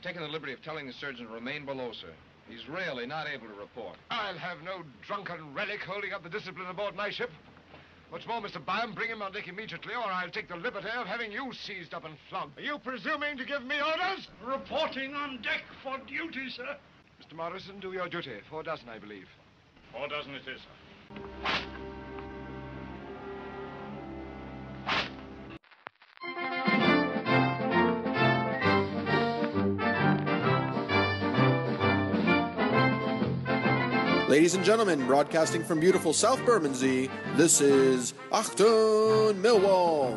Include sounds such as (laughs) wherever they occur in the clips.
I've taken the liberty of telling the surgeon to remain below, sir. He's really not able to report. I'll have no drunken relic holding up the discipline aboard my ship. What's more, Mr. Byam, bring him on deck immediately, or I'll take the liberty of having you seized up and flogged. Are you presuming to give me orders? Reporting on deck for duty, sir. Mr. Morrison, do your duty. Four dozen, I believe. Four dozen it is, sir. Ladies and gentlemen, broadcasting from beautiful South Bermondsey, this is Achtung Millwall.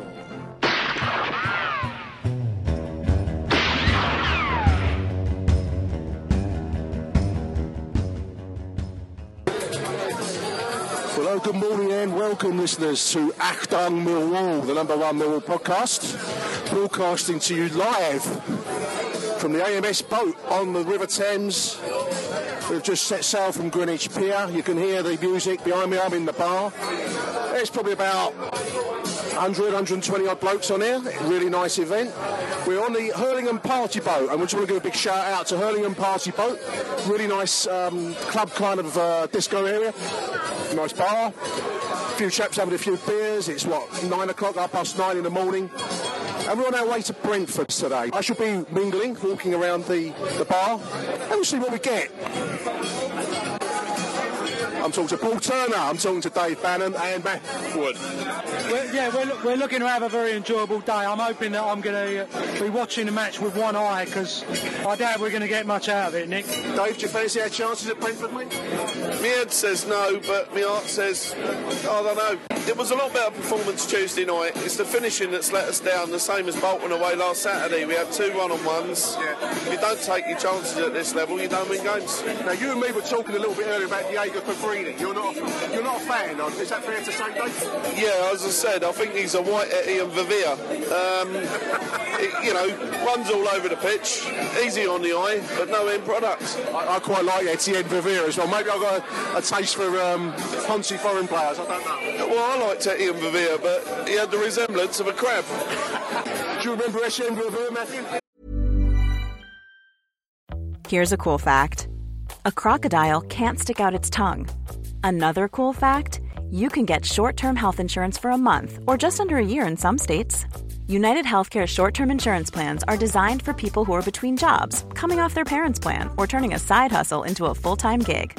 Hello, oh, good morning and welcome listeners to Achtung Millwall, the number one Millwall podcast, broadcasting to you live from the AMS boat on the River Thames We've just set sail from Greenwich Pier. You can hear the music behind me. I'm in the bar. There's probably about 100, 120 odd blokes on here. Really nice event. We're on the Hurlingham Party Boat, and we just want to give a big shout out to Hurlingham Party Boat. Really nice um, club kind of uh, disco area. Nice bar. A few chaps having a few beers. It's what, nine o'clock, half past nine in the morning. And we're on our way to Brentford today. I shall be mingling, walking around the, the bar, and we'll see what we get. I'm talking to Paul Turner, I'm talking to Dave Bannon and Matt Wood. We're, yeah, we're, look- we're looking to have a very enjoyable day. I'm hoping that I'm going to uh, be watching the match with one eye because I doubt we're going to get much out of it, Nick. Dave, do you fancy our chances at Brentford, mate? My head says no, but my heart says, I don't know. It was a lot better performance Tuesday night. It's the finishing that's let us down, the same as Bolton away last Saturday. We had two one-on-ones. If you don't take your chances at this level, you don't win games. Now, you and me were talking a little bit earlier about Diego Fabbrini. You're not, you're not a fan, is that fair to say, Dave? Yeah, as I said, I think he's a white Ian Vivia. Um, (laughs) he- you know, runs all over the pitch, easy on the eye, but no end product. I, I quite like Etienne Vivera as well. Maybe I've got a, a taste for um, Ponzi foreign players, I don't know. Well, I liked Ian Vivia, but he had the resemblance of a crab. (laughs) Do you remember Etienne Vivera, Matthew? Here's a cool fact a crocodile can't stick out its tongue. Another cool fact you can get short term health insurance for a month or just under a year in some states. United Healthcare short term insurance plans are designed for people who are between jobs, coming off their parents' plan, or turning a side hustle into a full time gig.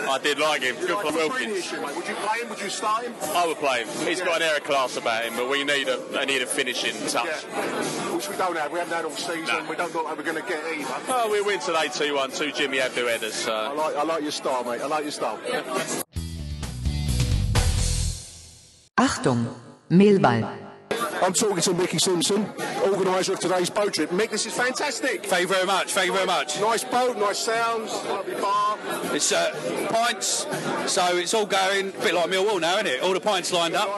I did like him. Good for Wilkins. Would you play him? Would you start him? I would play him. He's got an air of class about him, but we need a, I need a finishing touch. Which we don't have. We haven't had all season. We don't look like we're going to get either. Oh, we win today 2-1, two Jimmy Abdou headers. I So. like, I like your style, mate. I like your style. Achtung, Mehlball. I'm talking to Mickey Simpson, organiser of today's boat trip. Mick, this is fantastic. Thank you very much. Thank you very much. Nice boat, nice sounds, lovely bar. It's uh, pints, so it's all going a bit like Millwall now, isn't it? All the pints lined up.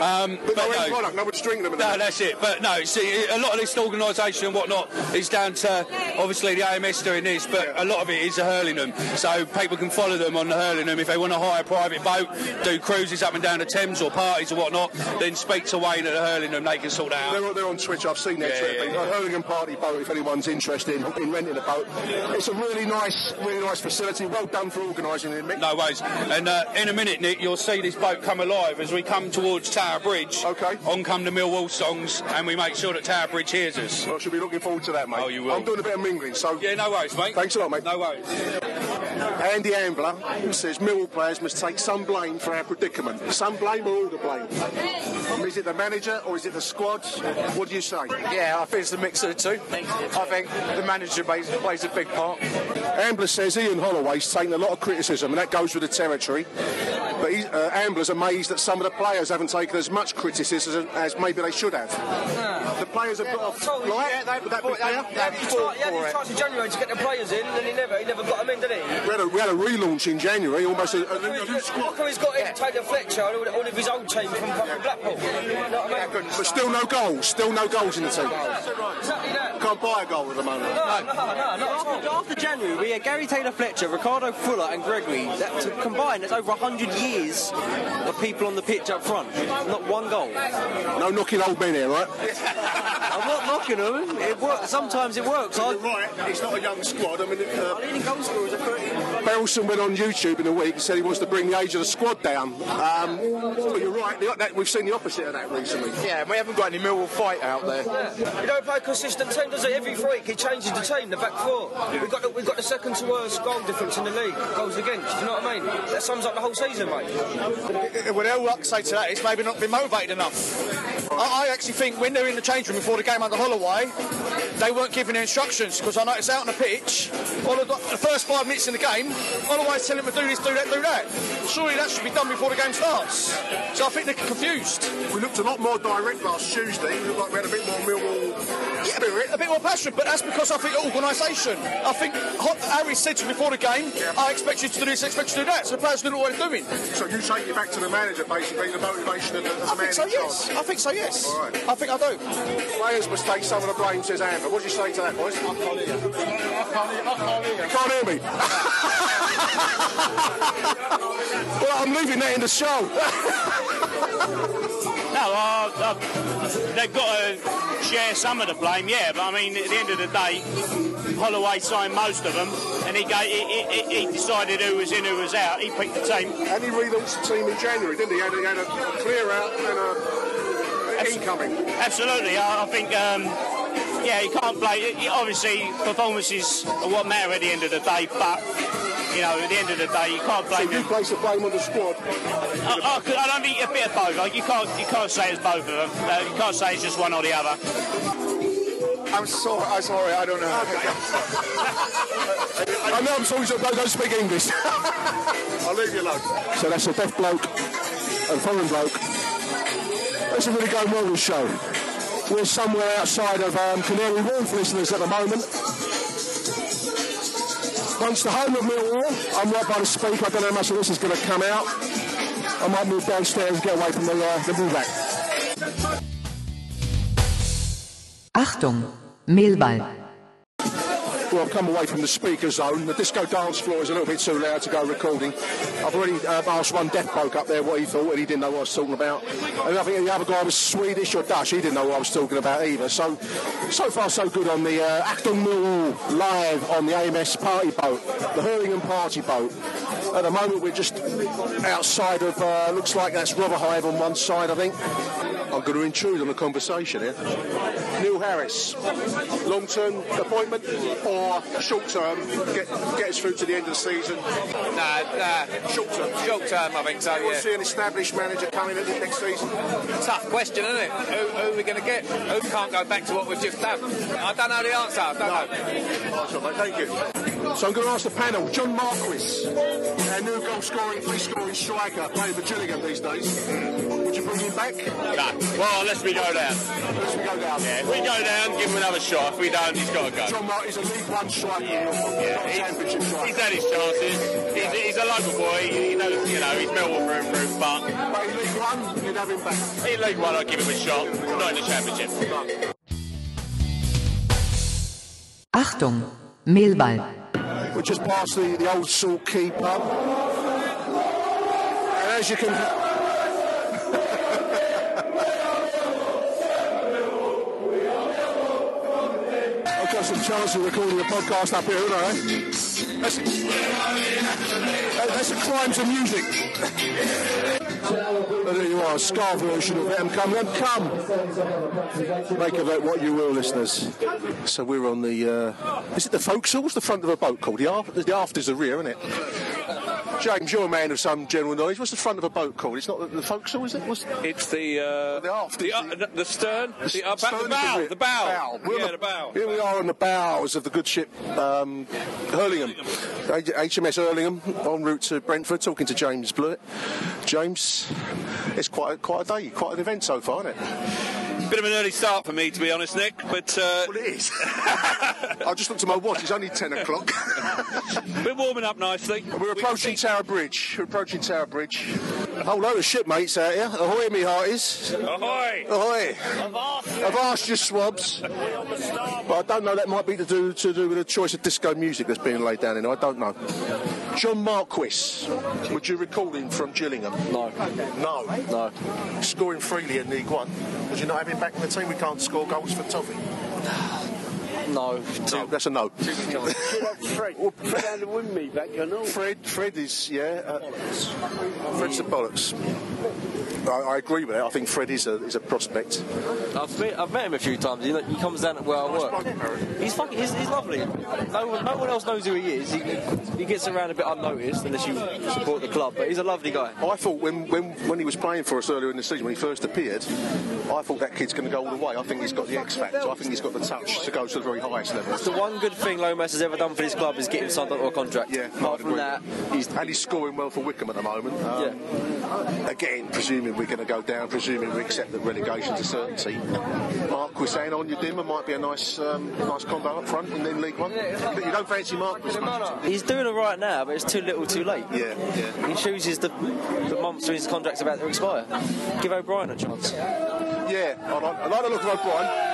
Um, But, no product, nobody's drinking them. No, that's it. But no, see, a lot of this organisation and whatnot is down to obviously the AMS doing this, but a lot of it is the Hurlingham. So people can follow them on the Hurlingham if they want to hire a private boat, do cruises up and down the Thames or parties or whatnot. Then speak to Wayne at the Hurlingham. They can sort that out. They're, they're on Twitch. I've seen their Yeah, trip. yeah, yeah. A Hurlingham party boat. If anyone's interested in, in renting a boat, it's a really nice, really nice facility. Well done for organising it, Mick. No worries. And uh, in a minute, Nick, you'll see this boat come alive as we come towards Tower Bridge. Okay. On come the Millwall songs, and we make sure that Tower Bridge hears us. Well, I should be looking forward to that, mate. Oh, you will. I'm doing a bit of mingling, so. Yeah, no worries, mate. Thanks a lot, mate. No worries. Andy Ambler says Millwall players must take some blame for our predicament. Some blame or all the blame? Is it the manager or is it the squad? What do you say? Yeah, I think it's a mix of the two. I think the manager plays, plays a big part. Ambler says Ian Holloway's taken a lot of criticism, and that goes with the territory. But he, uh, Ambler's amazed that some of the players haven't taken as much criticism as maybe they should have. The players have got off light. Yeah, Would that be fair? he tried, yeah, he tried in January to get the players in, and he never, he never got them in, did he? We had, a, we had a relaunch in January, almost a, a, new- a new Look who he's got in, Taylor Fletcher, and all, all of his old team from fucking Blackpool. You know what I mean? But still no goals. Still no goals in the team. Exactly. Can't buy a goal at the moment. No, no, no, not at all. After, after January, we had Gary Taylor Fletcher, Ricardo Fuller, and Gregory. That to combine, that's over 100 years of people on the pitch up front. Not one goal. No knocking old men here, right? (laughs) I'm not knocking them. It works. Sometimes it works. I, right. It's not a young squad. I mean, uh, leading goal scorers are 30. Berylson went on YouTube in a week and said he wants to bring the age of the squad down. Um, but you're right. the- that- we've seen the opposite of that recently. Yeah, we haven't got any Millwall fight out there. You don't play a consistent team, does he? Every week he changes the team, the back four. We've got the, we've got the second to worst goal difference in the league, goals against. Do you know what I mean? That sums up the whole season, mate. Well, all I can say to that is maybe not been motivated enough. I, I actually think when they're in the change room before the game under Holloway, they weren't given their instructions because I noticed out on the pitch, all of the, the first five minutes in the game, Holloway's telling them to do this, do that, do that. Surely that should be done before the game starts. So I think they're confused. We looked a lot more direct last Tuesday. We looked like we had a bit more Millwall spirit, a bit more passion, but that's because I think organisation. I think Harry said to me before the game, I expect you to do this, I expect you to do that. So the players knew what they're doing. So you take it back to the manager, basically, the motivation of the, of the I think so, yes. charge. I think so, yes. All right. I think I do. Players must take some of the blame, says Ambler. What do you say to that, boys? I can't hear you. I can't hear you You can't hear me? (laughs) well, I'm leaving that in the show. (laughs) No, uh, uh, they've got to share some of the blame, yeah. But I mean, at the end of the day, Holloway signed most of them, and he, gave, he, he, he decided who was in, who was out. He picked the team. and he relaunched the team in January, didn't he? He had, he had a clear out and a incoming. Absolutely, I, I think. Um, yeah, you can't blame. Obviously, performances are what matter at the end of the day. But you know, at the end of the day, you can't So blame you them. place the blame on the squad. I, I, I don't think a bit of both. Like you can't, you can't say it's both of them. Uh, you can't say it's just one or the other. I'm sorry, I'm sorry, I don't know. I know I'm sorry, so don't, don't speak English. (laughs) I'll leave you alone. So that's a deaf bloke and foreign bloke. This is really going well, this show. We're somewhere outside of um, Canary Wharf, listeners, at the moment. Once the home of Millwall, I'm right by the speaker. I don't know how much of this is going to come out. I might move downstairs and get away from the, uh, the movie. Achtung, Mehlball. Well, I've come away from the speaker zone. The disco dance floor is a little bit too loud to go recording. I've already uh, asked one deaf bloke up there what he thought, and he didn't know what I was talking about. And I think the other guy was Swedish or Dutch. He didn't know what I was talking about either. So, so far so good on the uh, Achtung Millwall live on the AMS party boat, the Hurlingham party boat. At the moment, we're just outside of. Uh, looks like that's Rotherhithe on one side, I think. I'm going to intrude on the conversation here. Neil Harris, long-term appointment or short-term? Get, get us through to the end of the season. Nah, nah. Short-term. Short term, I think so, yeah. to see an established manager coming in next season? Tough question, isn't it? Who, who are we going to get? Who can't go back to what we've just done? I don't know the answer. I don't know. Thank you. So I'm going to ask the panel, John Marquis, our new goal scoring, free scoring striker, playing for Gillingham these days. Would you bring him back? No. Well, unless we go down. Unless we go down. Yeah, if we go down, give him another shot. If we don't, he's got to go. John Marquis is a League One striker, Yeah, not a he's- Championship striker. He's had his chances. He's, he's a local boy. He knows, you know, he's Millwall through and through. But But in League One, you'd have him back. in League One, I'd give him a shot. Not in the Championship. Achtung, Mehlball. We just passed the, the old Salt Quay pub. And as you can. I've got some chance of recording a podcast up here, haven't I? Eh? That's, that- that's the crimes of music. There you are, Ska version of Them Come, Them Come. Make of it what you will, listeners. So we're on the. Uh, is it the forecastle? What's the front of a boat called? The, aft, the after's the rear, isn't it? James, you're a man of some general knowledge. What's the front of a boat called? It's not the, the forecastle, is it? What's It's the uh, the aft. the, uh, the stern, the, uh, stern the is the bow, the bow, We're yeah, the bow. Here we are on the bows of the good ship um, Hurlingham, HMS Hurlingham, en route to Brentford, talking to James Blewett. James, it's quite a, quite a day, quite an event so far, isn't it? Bit of an early start for me, to be honest, Nick. But uh, well, it is. (laughs) I just looked at my watch. It's only ten o'clock. (laughs) we're warming up nicely. We're approaching Tower Bridge. We're approaching Tower Bridge. A whole load of shipmates out here. Ahoy, me hearties. Ahoy! Ahoy! I've asked you swabs, but I don't know. That might be to do to do with the choice of disco music that's being laid down in. I don't know. John Marquis, would you recall him from Gillingham? No. No. No. Scoring freely in League One. Would you not have him back in the team? We can't score goals for Toffee. No. No, that's a no. Fred, Fred Onyedinma back, you know. Fred, Fred is yeah. Uh, Fred's the bollocks. I, I agree with that. I think Fred is a is a prospect. I've met, I've met him a few times. He, he comes down to where I work. He's fucking. He's, he's lovely. No one, no one else knows who he is. He, he gets around a bit unnoticed unless you support the club. But he's a lovely guy. I thought when, when, when he was playing for us earlier in the season, when he first appeared, I thought that kid's going to go all the way. I think he's got the X factor. I think he's got the touch to go to the very highest level. The one good thing Lomas has ever done for this club is get him signed up to a contract. Yeah, Apart from that, he's and he's scoring well for Wycombe at the moment. Um, yeah. Again, presuming we're going to go down, presuming we accept that relegation's a certainty. Marquis saying Onyedinma might be a nice um, nice combo up front in, in League One. But you don't fancy much? he's doing it right now, but it's too little, too late. Yeah, yeah. He chooses the the months when his contract's about to expire. Give O'Brien a chance. Yeah, I like, I like the look of O'Brien.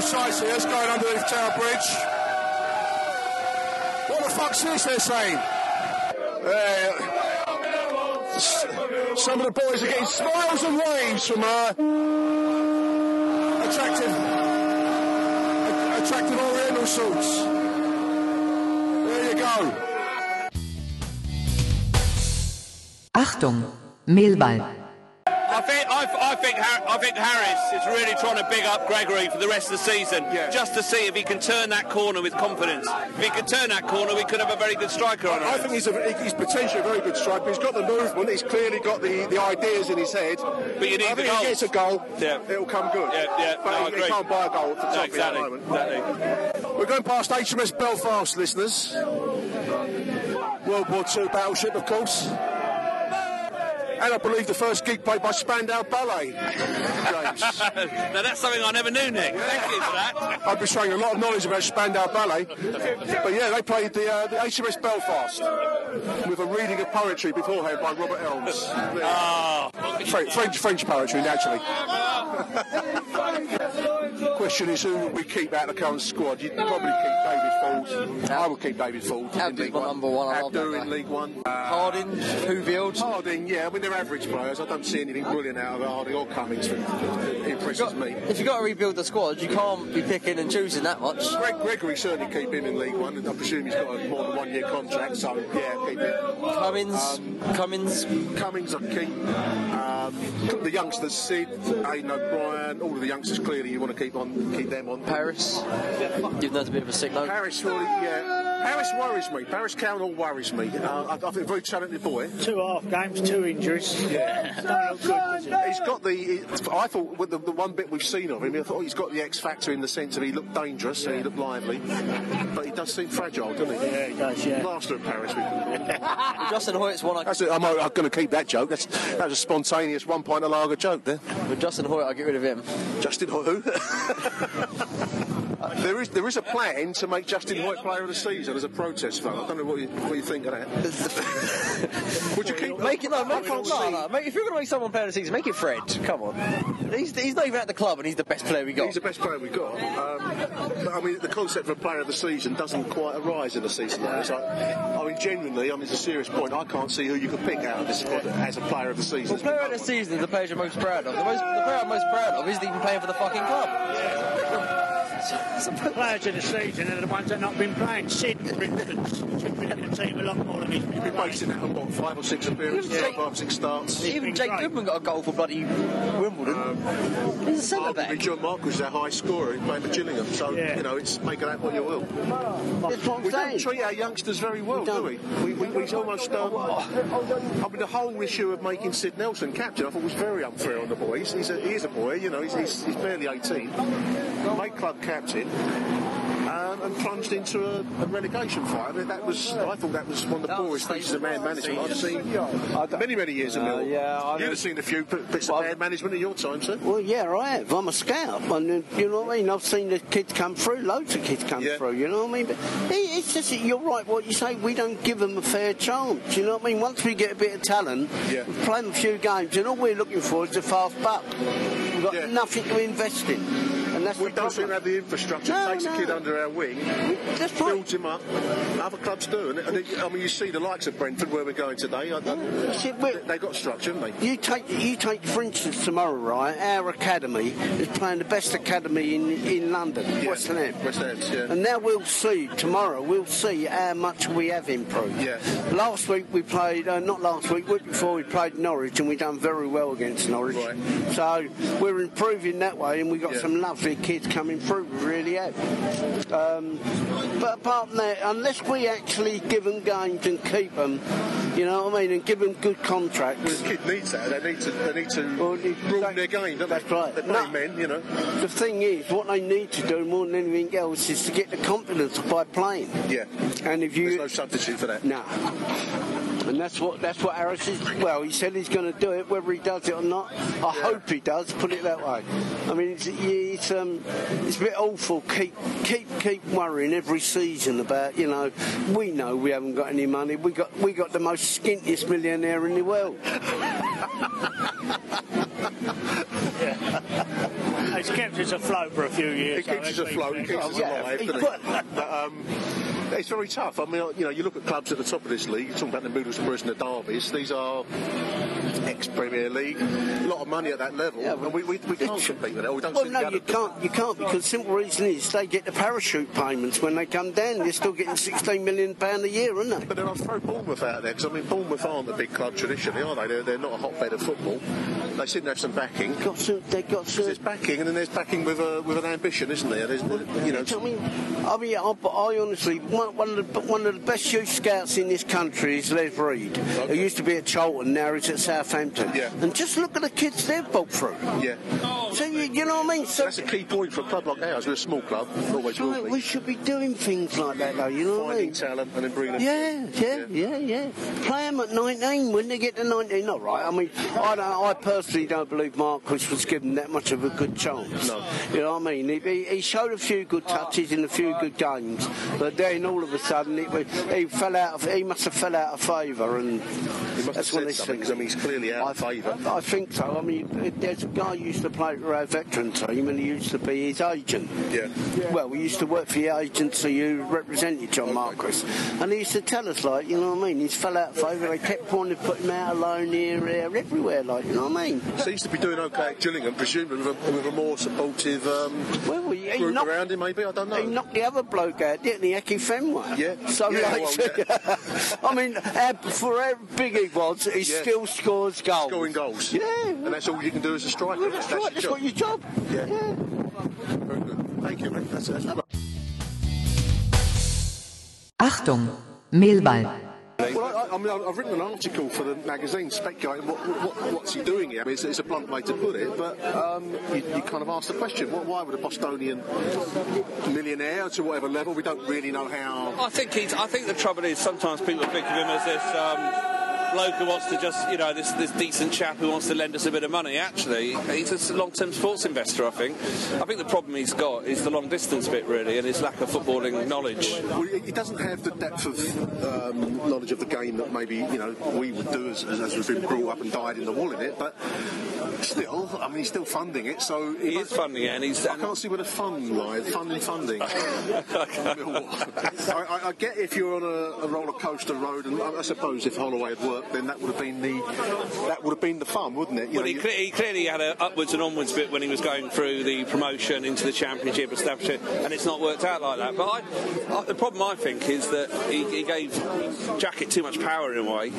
two going underneath Tower Bridge. What the this saying? Uh, some of the boys are getting smiles and waves from uh, attractive, attractive Oriental suits. There you go. Achtung, Mehlball. I think I, I think Har- I think Harris is really trying to big up Gregory for the rest of the season, just to see if he can turn that corner with confidence. If he can turn that corner, we could have a very good striker on it. I think he's, a, he's potentially a very good striker. He's got the movement. He's clearly got the, the ideas in his head. But you need I the think if he gets a goal. Yeah. It'll come good. Yeah, yeah, But no, I he, he can't buy a goal for No, Toffee exactly, at the moment. exactly. We're going past HMS Belfast, listeners. World War II battleship, of course. And I believe the first gig played by Spandau Ballet. James. (laughs) now that's something I never knew, Nick. Thank you for that. I've been showing a lot of knowledge about Spandau Ballet. But yeah, they played the, uh, the HMS Belfast with a reading of poetry beforehand by Robert Elms. Oh. French, French, French poetry, naturally. (laughs) Question is who would we keep out of the current squad? You'd probably keep David Forde. I would keep David Forde. in Abdou's League my number one. I love Abdou that in. League One. Harding, Hooiveld. Harding, yeah, I mean they're average players. I don't see anything brilliant out of Harding or Cummings that impresses me. If you've got to rebuild the squad, you can't be picking and choosing that much. Greg, Gregory certainly keep him in League One. and I presume he's got a more than one year contract, so yeah, keep him. Cummins, Cummins, Cummings, I keep. Um, the youngsters, Sid, Aiden O'Brien, all of the youngsters. Clearly, you want to keep on, keep them on. Paris, even though it's a bit of a sick note. Paris, really, yeah. Paris worries me. Paris Cowan-Hall worries me. Uh, I, I think a very talented boy. Two half games, two injuries. Yeah. Don't look good. He's got the. he- I thought with the, the one bit we've seen of him, I thought he's got the X factor in the sense that he looked dangerous and he looked lively, but he does seem fragile, doesn't he? Yeah, he does, yeah. Master of Paris. (laughs) Justin Hoyte's one. I, That's it. I'm, I'm going to keep that joke. That's, that was a spontaneous one pint of lager joke there. with Justin Hoyte, I'll get rid of him. Justin Hoyte, who? (laughs) there is there is a plan to make Justin Hoyte Player of the Season as a protest vote. I don't know what you what you think of that. (laughs) Would you keep Make it no, make I it can't no, see- no. Make, if you're going to make someone player of the season, make it Fred. Come on, he's, he's not even at the club, and he's the best player we got. He's the best player we got. Um, but I mean, the concept of a player of the season doesn't quite arise in the season. Though. It's like, I mean, genuinely, I mean, it's a serious point. I can't see who you could pick out of this squad as a player of the season. Well, player of the season is the player you're most proud of. The, most, the player I'm most proud of isn't even playing for the fucking club. Players of the season are the ones that have not been playing. Sid, for instance, should be in the team a lot more than he's been You've been playing. basing that on what five or six appearances, Yeah. five or six starts. Even Jake Goodman got a goal for bloody Wimbledon. he's a centre back. John Marquis is our high scorer. He played for Gillingham, so Yeah. you know it's make of that what you will. That's We don't saying. treat our youngsters very well, do we? We, we, we almost. Um, I mean, the whole issue of making Sid Nelson captain, I thought was very unfair on the boy. He's, he's a, he is a boy, you know. He's, he's, he's barely 18. Made club captain. Um, and plunged into a, a relegation fight. I mean, that was, I thought that was one of the poorest pieces of man management I've seen many, many years Uh, ago. yeah, I You'd have seen a few bits of man management in your time, sir. Well, yeah, I have. I'm a scout, and uh, you know what I mean. I've seen the kids come through. Loads of kids come Yeah. through. You know what I mean. But it- it's just that you're right. What you say, we don't give them a fair chance. You know what I mean. Once we get a bit of talent, Yeah. we play them a few games, and all we're looking for is a fast buck. We've got Yeah. nothing to invest in, that's We the don't seem to problem. have the infrastructure. No, takes a no. kid under our wing, That's builds him up. Other clubs do, and, and it, I mean, you see the likes of Brentford where we're going today. I, it, we're- they got structure, haven't they? You take, you take, for instance, tomorrow, right? Our academy is playing the best academy in, in London, End. West End, yeah. And now we'll see tomorrow. We'll see how much we have improved. Yeah. Last week we played, uh, not last week, week before we played Norwich, and we done very well against Norwich. Right. So we're improving that way, and we got Yeah. some lovely kids coming through. We really have. Um, but apart from that, unless we actually give them games and keep them, you know what I mean, and give them good contracts. The kid needs that. They need to. They need to Well, it- broaden their game, don't That's they? right. They're No. men, you know. The thing is, what they need to do more than anything else is to get the confidence by playing. Yeah. And if you, There's no substitute for that. no, and that's what that's what Harris is. Well, he said he's going to do it, whether he does it or not. I hope he does. Put it that way. I mean, it's, it's um, it's a bit awful. Keep keep keep worrying every season about you know. We know we haven't got any money. We got we got the most skintiest millionaire in the world. (laughs) (laughs) It's kept us afloat for a few years. It keeps us afloat, it keeps us alive, he doesn't it? But, um, it's very tough. I mean, you know, you look at clubs at the top of this league, you're talking about the Middlesbroughs and the Derbies, these are ex-Premier League, a lot of money at that level, Yeah, and we, we, we can't compete with it. We don't Well, seem no, to be you can't. You can't because the simple reason is they get the parachute payments when they come down. They're still getting 16 million pound a year, aren't they? But then I'll throw Bournemouth out there, because I mean, Bournemouth aren't a big club traditionally, are they? They're, they're not a hotbed of football. They seem to have some backing. Got some, they got some. There's backing, and then there's backing with a, with an ambition, isn't there? There's, you know, I mean, I mean, I, I honestly, one, one of the one of the best youth scouts in this country is Les Reed, who used to be at Charlton, now he's at Southampton. Yeah. And just look at the kids they've brought through. yeah. So you, you know what I mean? So That's a key point for a club like ours. We're a small club, always will be. we should be doing things like that, though. You know what I Finding mean? talent and then bringing them. Yeah, yeah, yeah, yeah. Play them at 19 when they get to 19. Not right. I mean, I don't. I personally don't believe Marquis was given that much of a good chance. No. You know what I mean? He, he, he showed a few good touches in a few good games, but then all of a sudden he, he fell out of, he must have fell out of favour and He must that's have one said of these something because I mean he's clearly out of favour. I think so. I mean, there's a guy who used to play for our veteran team and he used to be his agent. Yeah. Well, we used to work for the agency who represented John Marquis. And he used to tell us, like, you know what I mean? He's fell out of favour. They kept wanting to put him out alone here, there, everywhere, like, you know what I mean? Seems to be doing okay at Gillingham, presumably with a, with a more supportive um, well, he group knocked- around him, maybe. I don't know. He knocked the other bloke out, didn't he? Eki Fenway. Yeah. So, Yeah, like, well, (laughs) I mean, for how big he was, he Yeah. still scores goals. Scoring goals. Yeah. And that's all you can do as a striker. Well, that's right, that's what your job. Yeah. Very good. Thank you, mate. That's, that's Achtung, Mehlball. Well, I, I mean, I've written an article for the magazine speculating what, what, what's he doing here. I mean, it's, it's a blunt way to put it, but um, you, you kind of ask the question: Why would a Bostonian millionaire to whatever level? We don't really know how. I think he's. I think the trouble is sometimes people think of him as this um, bloke who wants to just, you know, this this decent chap who wants to lend us a bit of money. Actually, he's a long-term sports investor. I think. I think the problem he's got is the long distance bit really, and his lack of footballing knowledge. Well, he he doesn't have the depth of um, knowledge of the game that maybe you know we would do as, as, we've been brought up and died in the wool in it. But still, I mean, he's still funding it. So He is funding it, and he's. I can't see where the fun lies. Fun in funding. (laughs) I, I, I get if you're on a, a roller coaster road, and I, I suppose if Holloway had worked, then that would have been the that would have been the fun, wouldn't it? You Well, know, he, he clearly had an upwards and onwards bit when he was going through the promotion into the championship, establishing, and it's not worked out like that. But I, I, the problem I think is that he, he gave Jackett too much power in a way,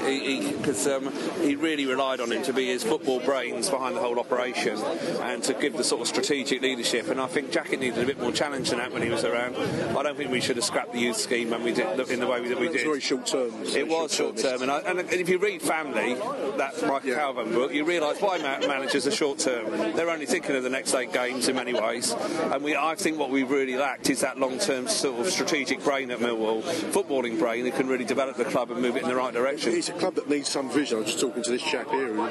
because um, he really relied on him to be his football brains behind the whole operation and to give the sort of strategic leadership. And I think Jackett needed a bit more challenge than that when he was around. I don't think we should have scrapped the youth scheme when we did in the way that we did. It was very short term. It was short term, and, I, and if you read Family, that Michael Calvin book, you realise why managers are short term. They're only thinking of the next eight games in many ways, and we, I think what we really lacked is that long term sort of strategic brain at Millwall, footballing brain that can really develop the club and move it in the right direction. It's a club that needs some vision. I was just talking to this chap here, uh,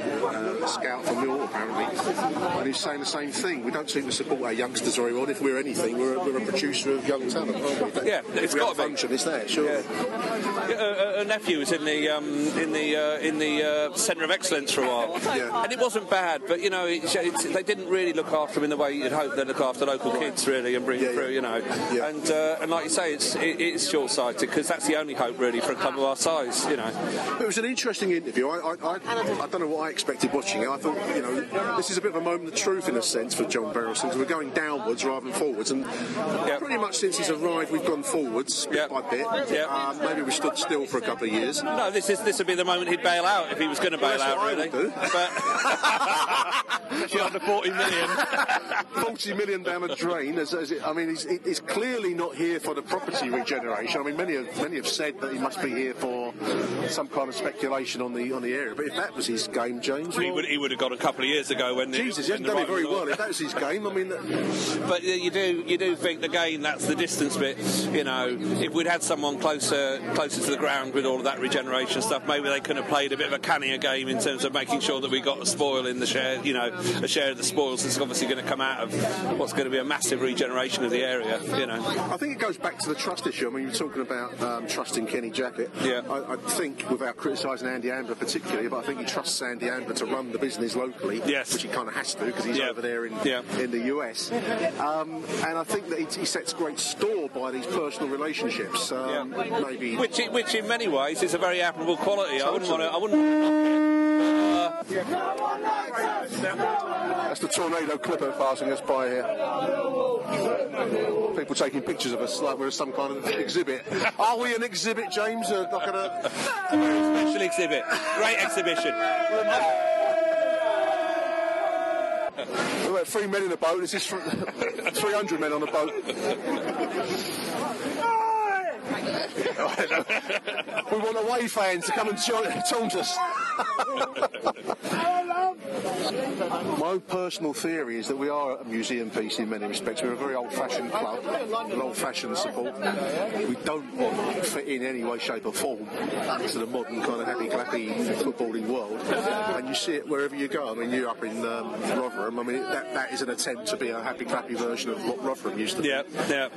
a scout from Millwall apparently, and he's saying the same thing. We don't seem to support our youngsters very well. If we're anything, we're, a- we're a producer of young talent, aren't we? Yeah, if it's got be. function, it's there, sure. Yeah, uh, a nephew was in the um, in the uh, in the uh, centre of excellence for a while, Yeah. and it wasn't bad. But you know, it, it's, they didn't really look after him in the way you'd hope they look after local kids, really, and bring them through. You know, and uh, and like you say, it's it, it's short sighted because that's the only hope really for a club of our size. You know. It was an interesting interview. I, I, I, I don't know what I expected watching it. I thought, you know, this is a bit of a moment of truth in a sense for John Berylson because we're going downwards rather than forwards. And pretty much since he's arrived, we've gone forwards bit by bit. Um, maybe we stood still for a couple of years. No, this is this would be the moment he'd bail out if he was going to bail Well, out, really. would do. (laughs) But under 40 million. 40 million down the drain. As, as it, I mean, he's, he's clearly not here for the property regeneration. I mean, many have, many have said that he must be here for some kind of speculation on the on the area. But if that was his game, James, he would he would have got a couple of years ago when the- Jesus, he hasn't the done it very well. If that was his game, I mean, But uh, you do you do think again that's the distance bit. You know, if we'd had someone closer closer to the ground with all of that regeneration stuff, maybe they could have played a bit of a cannier game in terms of making sure that we got a spoil in the share. You know, a share of the spoils that's obviously going to come out of what's going to be a massive regeneration of the area. You know. I think it goes back to the trust issue. I mean, you're talking about um, trusting Kenny Jackett. Yeah. I, I think, without criticising Andy Ambler particularly, but I think he trusts Andy Ambler to run the business locally, Yes. which he kind of has to because he's Yeah. over there in Yeah. in the US. Um, and I think that he, he sets great store by these personal relationships. Um, Maybe. Which, which in many ways is a very admirable quality. I wouldn't want to. I wouldn't. That's the tornado clipper passing us by here. People taking pictures of us like we're some kind of exhibit. Are we an exhibit, James? Uh, like a... Special exhibit. Great exhibition. We've got three men in a boat. This is fr- (laughs) 300 men on a boat. We want away fans to come and ta- taunt us. (laughs) My personal theory is that we are a museum piece in many respects. We're a very old-fashioned club, an old-fashioned support. We don't fit in any way, shape, or form to the modern kind of happy-clappy footballing world. And you see it wherever you go. I mean, you're up in um, Rotherham. I mean, that, that is an attempt to be a happy-clappy version of what Rotherham used to be. Yeah, yeah.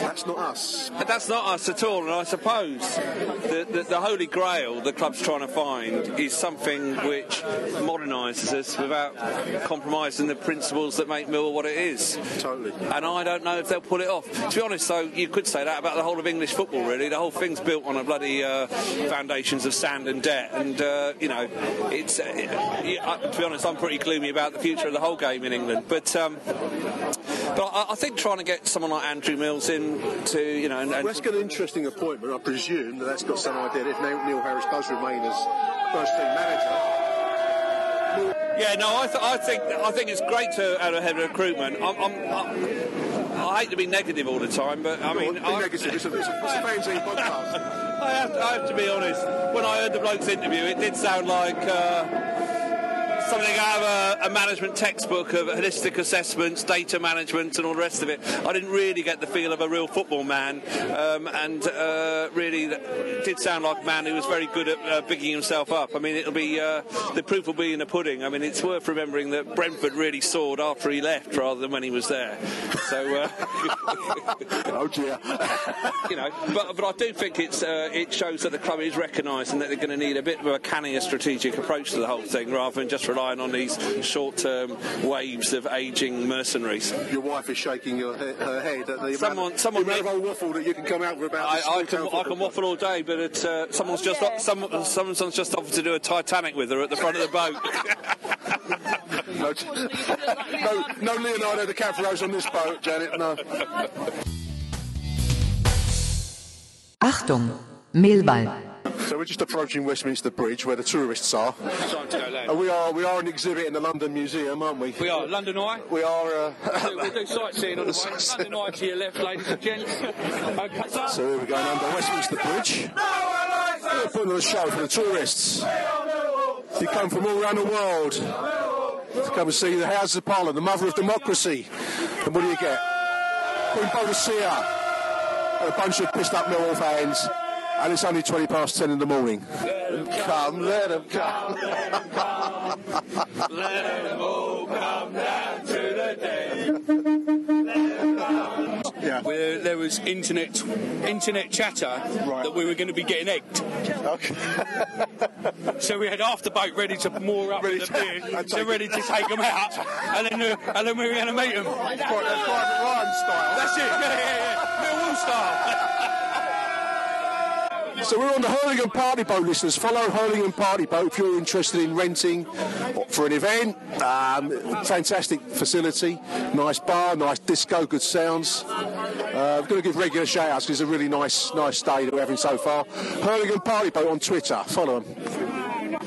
That's not us. But that's not us at all, and I suppose the, the, the holy grail the club's trying to find is something which modernises us without compromising the principles that make Mill what it is. Totally. And I don't know if they'll pull it off. To be honest, though, you could say that about the whole of English football, really. The whole thing's built on a bloody uh, foundations of sand and debt, and uh, you know, it's. Uh, yeah, uh, to be honest, I'm pretty gloomy about the future of the whole game in England, but. Um, but I, I think trying to get someone like Andrew Mills in to, you know, and, and That's got an interesting appointment. I presume that that's got some idea that if Neil Harris does remain as first team manager. Yeah, no, I, th- I think I think it's great to have a head of recruitment. I'm, I'm, I, I hate to be negative all the time, but I mean, be I, negative. It's a, it's a, it's a podcast. (laughs) I have, to, I have to be honest. When I heard the bloke's interview, it did sound like uh, something out of a, a management textbook of holistic assessments, data management, and all the rest of it. I didn't really get the feel of a real football man, um, and uh, really did sound like a man who was very good at uh, bigging himself up. I mean, it'll be uh, the proof will be in the pudding. I mean, it's worth remembering that Brentford really soared after he left rather than when he was there. So. Uh, (laughs) oh dear. you know, but, but I do think it's uh, it shows that the club is recognising that they're going to need a bit of a cannier strategic approach to the whole thing rather than just relying on these short-term waves of ageing mercenaries. Your wife is shaking your he- her head at the Someone- amount, someone the amount of old waffle that you can come out with about. I, I can I can waffle all day, but it, uh, someone's just some, someone's just offered to do a Titanic with her at the front of the boat. (laughs) no, no, no Leonardo DiCaprio's on this boat, Janet. No. Achtung, Mehlball. So we're just approaching Westminster Bridge, where the tourists are. Time to go loud. And we are we are an exhibit in the London Museum, aren't we? We are London Eye. We are. Uh, we'll do sightseeing on the way. London Eye to your left, ladies and gents. Okay, sir. So here we're going under Westminster Bridge. We're putting on a show for the tourists. You come from all around the world to come and see the Houses of Parliament, the mother of democracy. And what do you get? Queen Boadicea and a bunch of pissed up Millwall fans. And it's only 20 past 10 in the morning. Let them come, let them come. Let them all come down to the day. Yeah. Where there was internet internet chatter that we were going to be getting egged. Okay. (laughs) so we had half the boat ready to moor up with the beer, (laughs) so ready to take them out, and then uh, and then we were going to meet them. Private Ryan style. That's it. Yeah, yeah, yeah. Millwall style. So we're on the Hurlingham Party Boat, listeners. Follow Hurlingham Party Boat if you're interested in renting for an event. Um, fantastic facility, nice bar, nice disco, good sounds. Uh, I'm going to give regular shout outs because it's a really nice, nice day that we're having so far. Hurlingham Party Boat on Twitter. Follow them.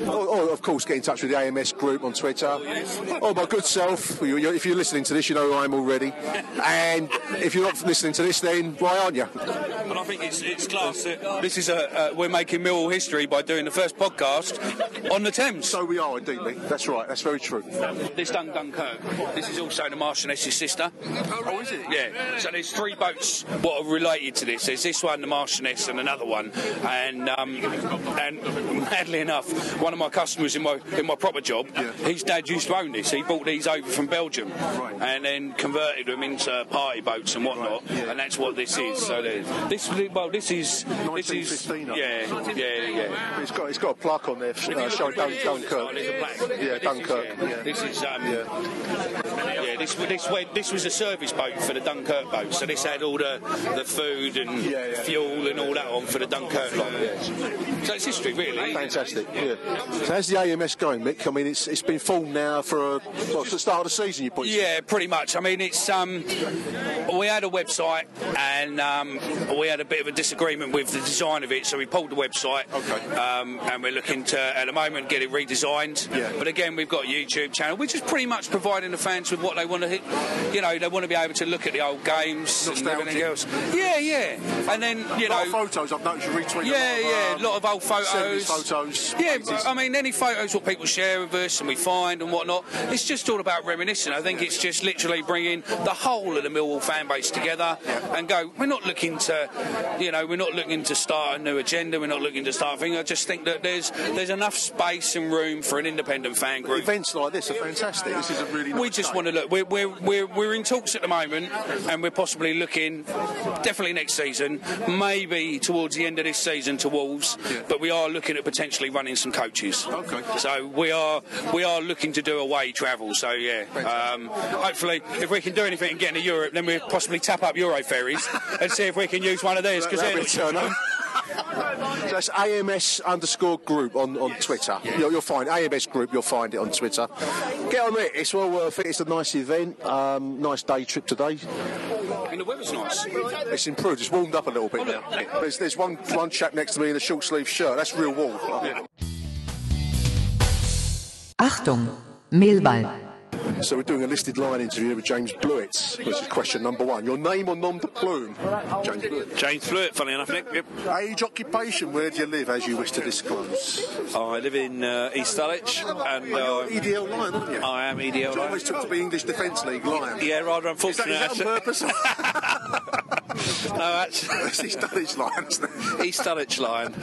Or, or, of course, get in touch with the AMS group on Twitter. Oh, my good self. You- you- If you're listening to this, you know who I am already. And if you're not listening to this, then why aren't you? But I think it's, it's class. This is a uh, we're making Millwall history by doing the first podcast on the Thames. So we are, indeed, Lee. That's right. That's very true. This done Dunkirk. This is also the Marchioness's sister. Oh, is it? Yeah. So there's three boats what are related to this. There's this one, the Marchioness, and another one. And um, and (laughs) madly enough, one of my customers in my in my proper job, his dad used to own this. He bought these over from Belgium, and then converted them into party boats and whatnot. And that's what this is. So this well, this is this is yeah yeah yeah. It's got it's got a plaque on there uh, showing Dun- Dunkirk. Yeah, Dunkirk. Yeah. This is um, yeah. this this went, this was a service boat for the Dunkirk boat, so this had all the the food and fuel and all that on for the Dunkirk lot. So it's history, really. Fantastic. Yeah. So how's the AMS going, Mick? I mean, it's it's been full now for a, well, the start of the season. You put. Yeah, pretty much. I mean, it's um, we had a website and um, we had a bit of a disagreement with the design of it, so we pulled the website. Okay. Um, and we're looking to, at the moment, get it redesigned. Yeah. But again, we've got a YouTube channel, which is pretty much providing the fans with what they want to, hit. you know, they want to be able to look at the old games and everything else. Yeah, yeah. And then you a lot know, of photos I've noticed you retweet. yeah, a lot yeah, of, a lot of old photos. photos. Yeah, 80s. I mean, any photos what people share with us and we find and whatnot. It's just all about reminiscing. I think it's just literally bringing the whole of the Millwall fan base together and go. We're not looking to, you know, we're not looking to start a new agenda. We're not looking to start a thing. I just think that there's there's enough space and room for an independent fan group. Events like this are fantastic. This is a really. We just day. want to look. We're, we're, we're, we're in talks at the moment, and we're possibly looking, definitely next season, maybe towards the end of this season to Wolves. But we are looking at potentially running some coaches. Okay. So we are we are looking to do away travel. So yeah, um, hopefully if we can do anything and get into Europe, then we'll possibly tap up Euro ferries and see if we can use one of theirs because That'd turn up. (laughs) That's AMS underscore group on, on Twitter. You'll, you'll find AMS group. You'll find it on Twitter. Get on it. It's well worth it. It's a nice event. Um, nice day trip today. And the weather's nice. It's improved. It's warmed up a little bit now. There's, there's one one chap next to me in a short sleeve shirt. That's real warm. Achtung, Millwall. So we're doing a listed line interview with James Blewett. This is question number one. Your name or nom de plume? James Blewett. James Blewett, funny enough, Nick. Yep. Age, occupation, where do you live as you wish to disclose? I live in uh, East Dulwich, and You're uh, EDL Lion, aren't you? I am EDL You Lion. always took to be English Defence League Lion. Yeah, rather Is that, unfortunate. is that on purpose? (laughs) no, actually, (laughs) It's East Dulwich Lion. East Dulwich Lion. (laughs)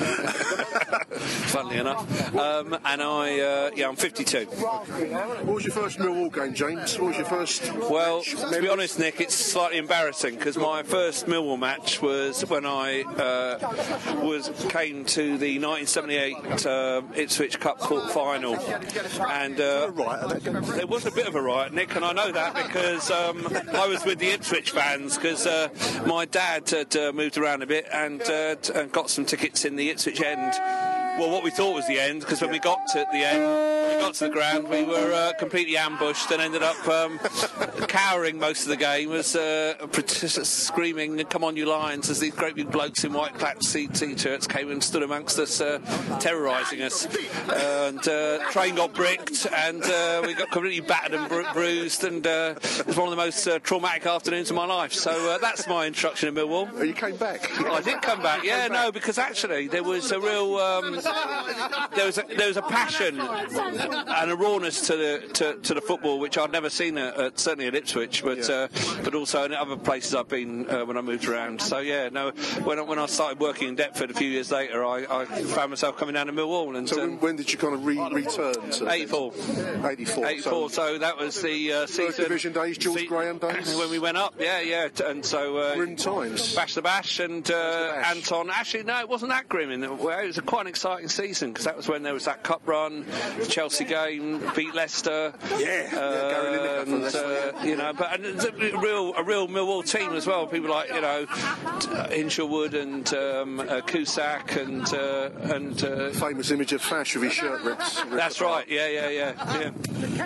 Funnily enough, um, and I, uh, yeah, I'm 52. What was your first Millwall game, James? What was your first? Well, to be honest, Nick, it's slightly embarrassing because my first Millwall match was when I uh, was came to the 1978 uh, Ipswich Cup quarter final, and uh, there was a bit of a riot, Nick, and I know that because um, I was with the Ipswich fans because uh, my dad had uh, moved around a bit and, uh, and got some tickets in the Ipswich end. Well, what we thought was the end, because when we got to the end, we got to the ground, we were uh, completely ambushed and ended up um, (laughs) cowering most of the game, was uh, screaming, "Come on, you lions!" as these great big blokes in white clad t-shirts came and stood amongst us, uh, terrorising us. And uh, train got bricked, and uh, we got completely battered and bru- bruised, and uh, it was one of the most uh, traumatic afternoons of my life. So uh, that's my introduction in Millwall. Oh, you came back. I did come back. Yeah, no, because actually there was a real um, there was a, there was a passion and a rawness to the to, to the football which I'd never seen at, at, certainly at Ipswich, but uh, but also in other places I've been uh, when I moved around. So yeah, no, when I, when I started working in Deptford a few years later, I, I found myself coming down to Millwall and. So um, when, when did you kind of re- return to 84. 84. 84. So, that was the uh, First season. division days, George Graham days. (clears throat) when we went up. Yeah, yeah. And so uh, Grim times. Fash the Bash and uh, Anton. Actually, no, it wasn't that grim. In a way. It was a quite an exciting season because that was when there was that cup run, the Chelsea game, beat Leicester. Yeah, yeah, Lineker from and, Leicester, uh, you know, but a real a real Millwall team as well. People like you know uh, Hinshelwood and um, uh, Cusack and uh, and uh, famous image of Fash with his shirt rips. That's right. Yeah, yeah, yeah, yeah.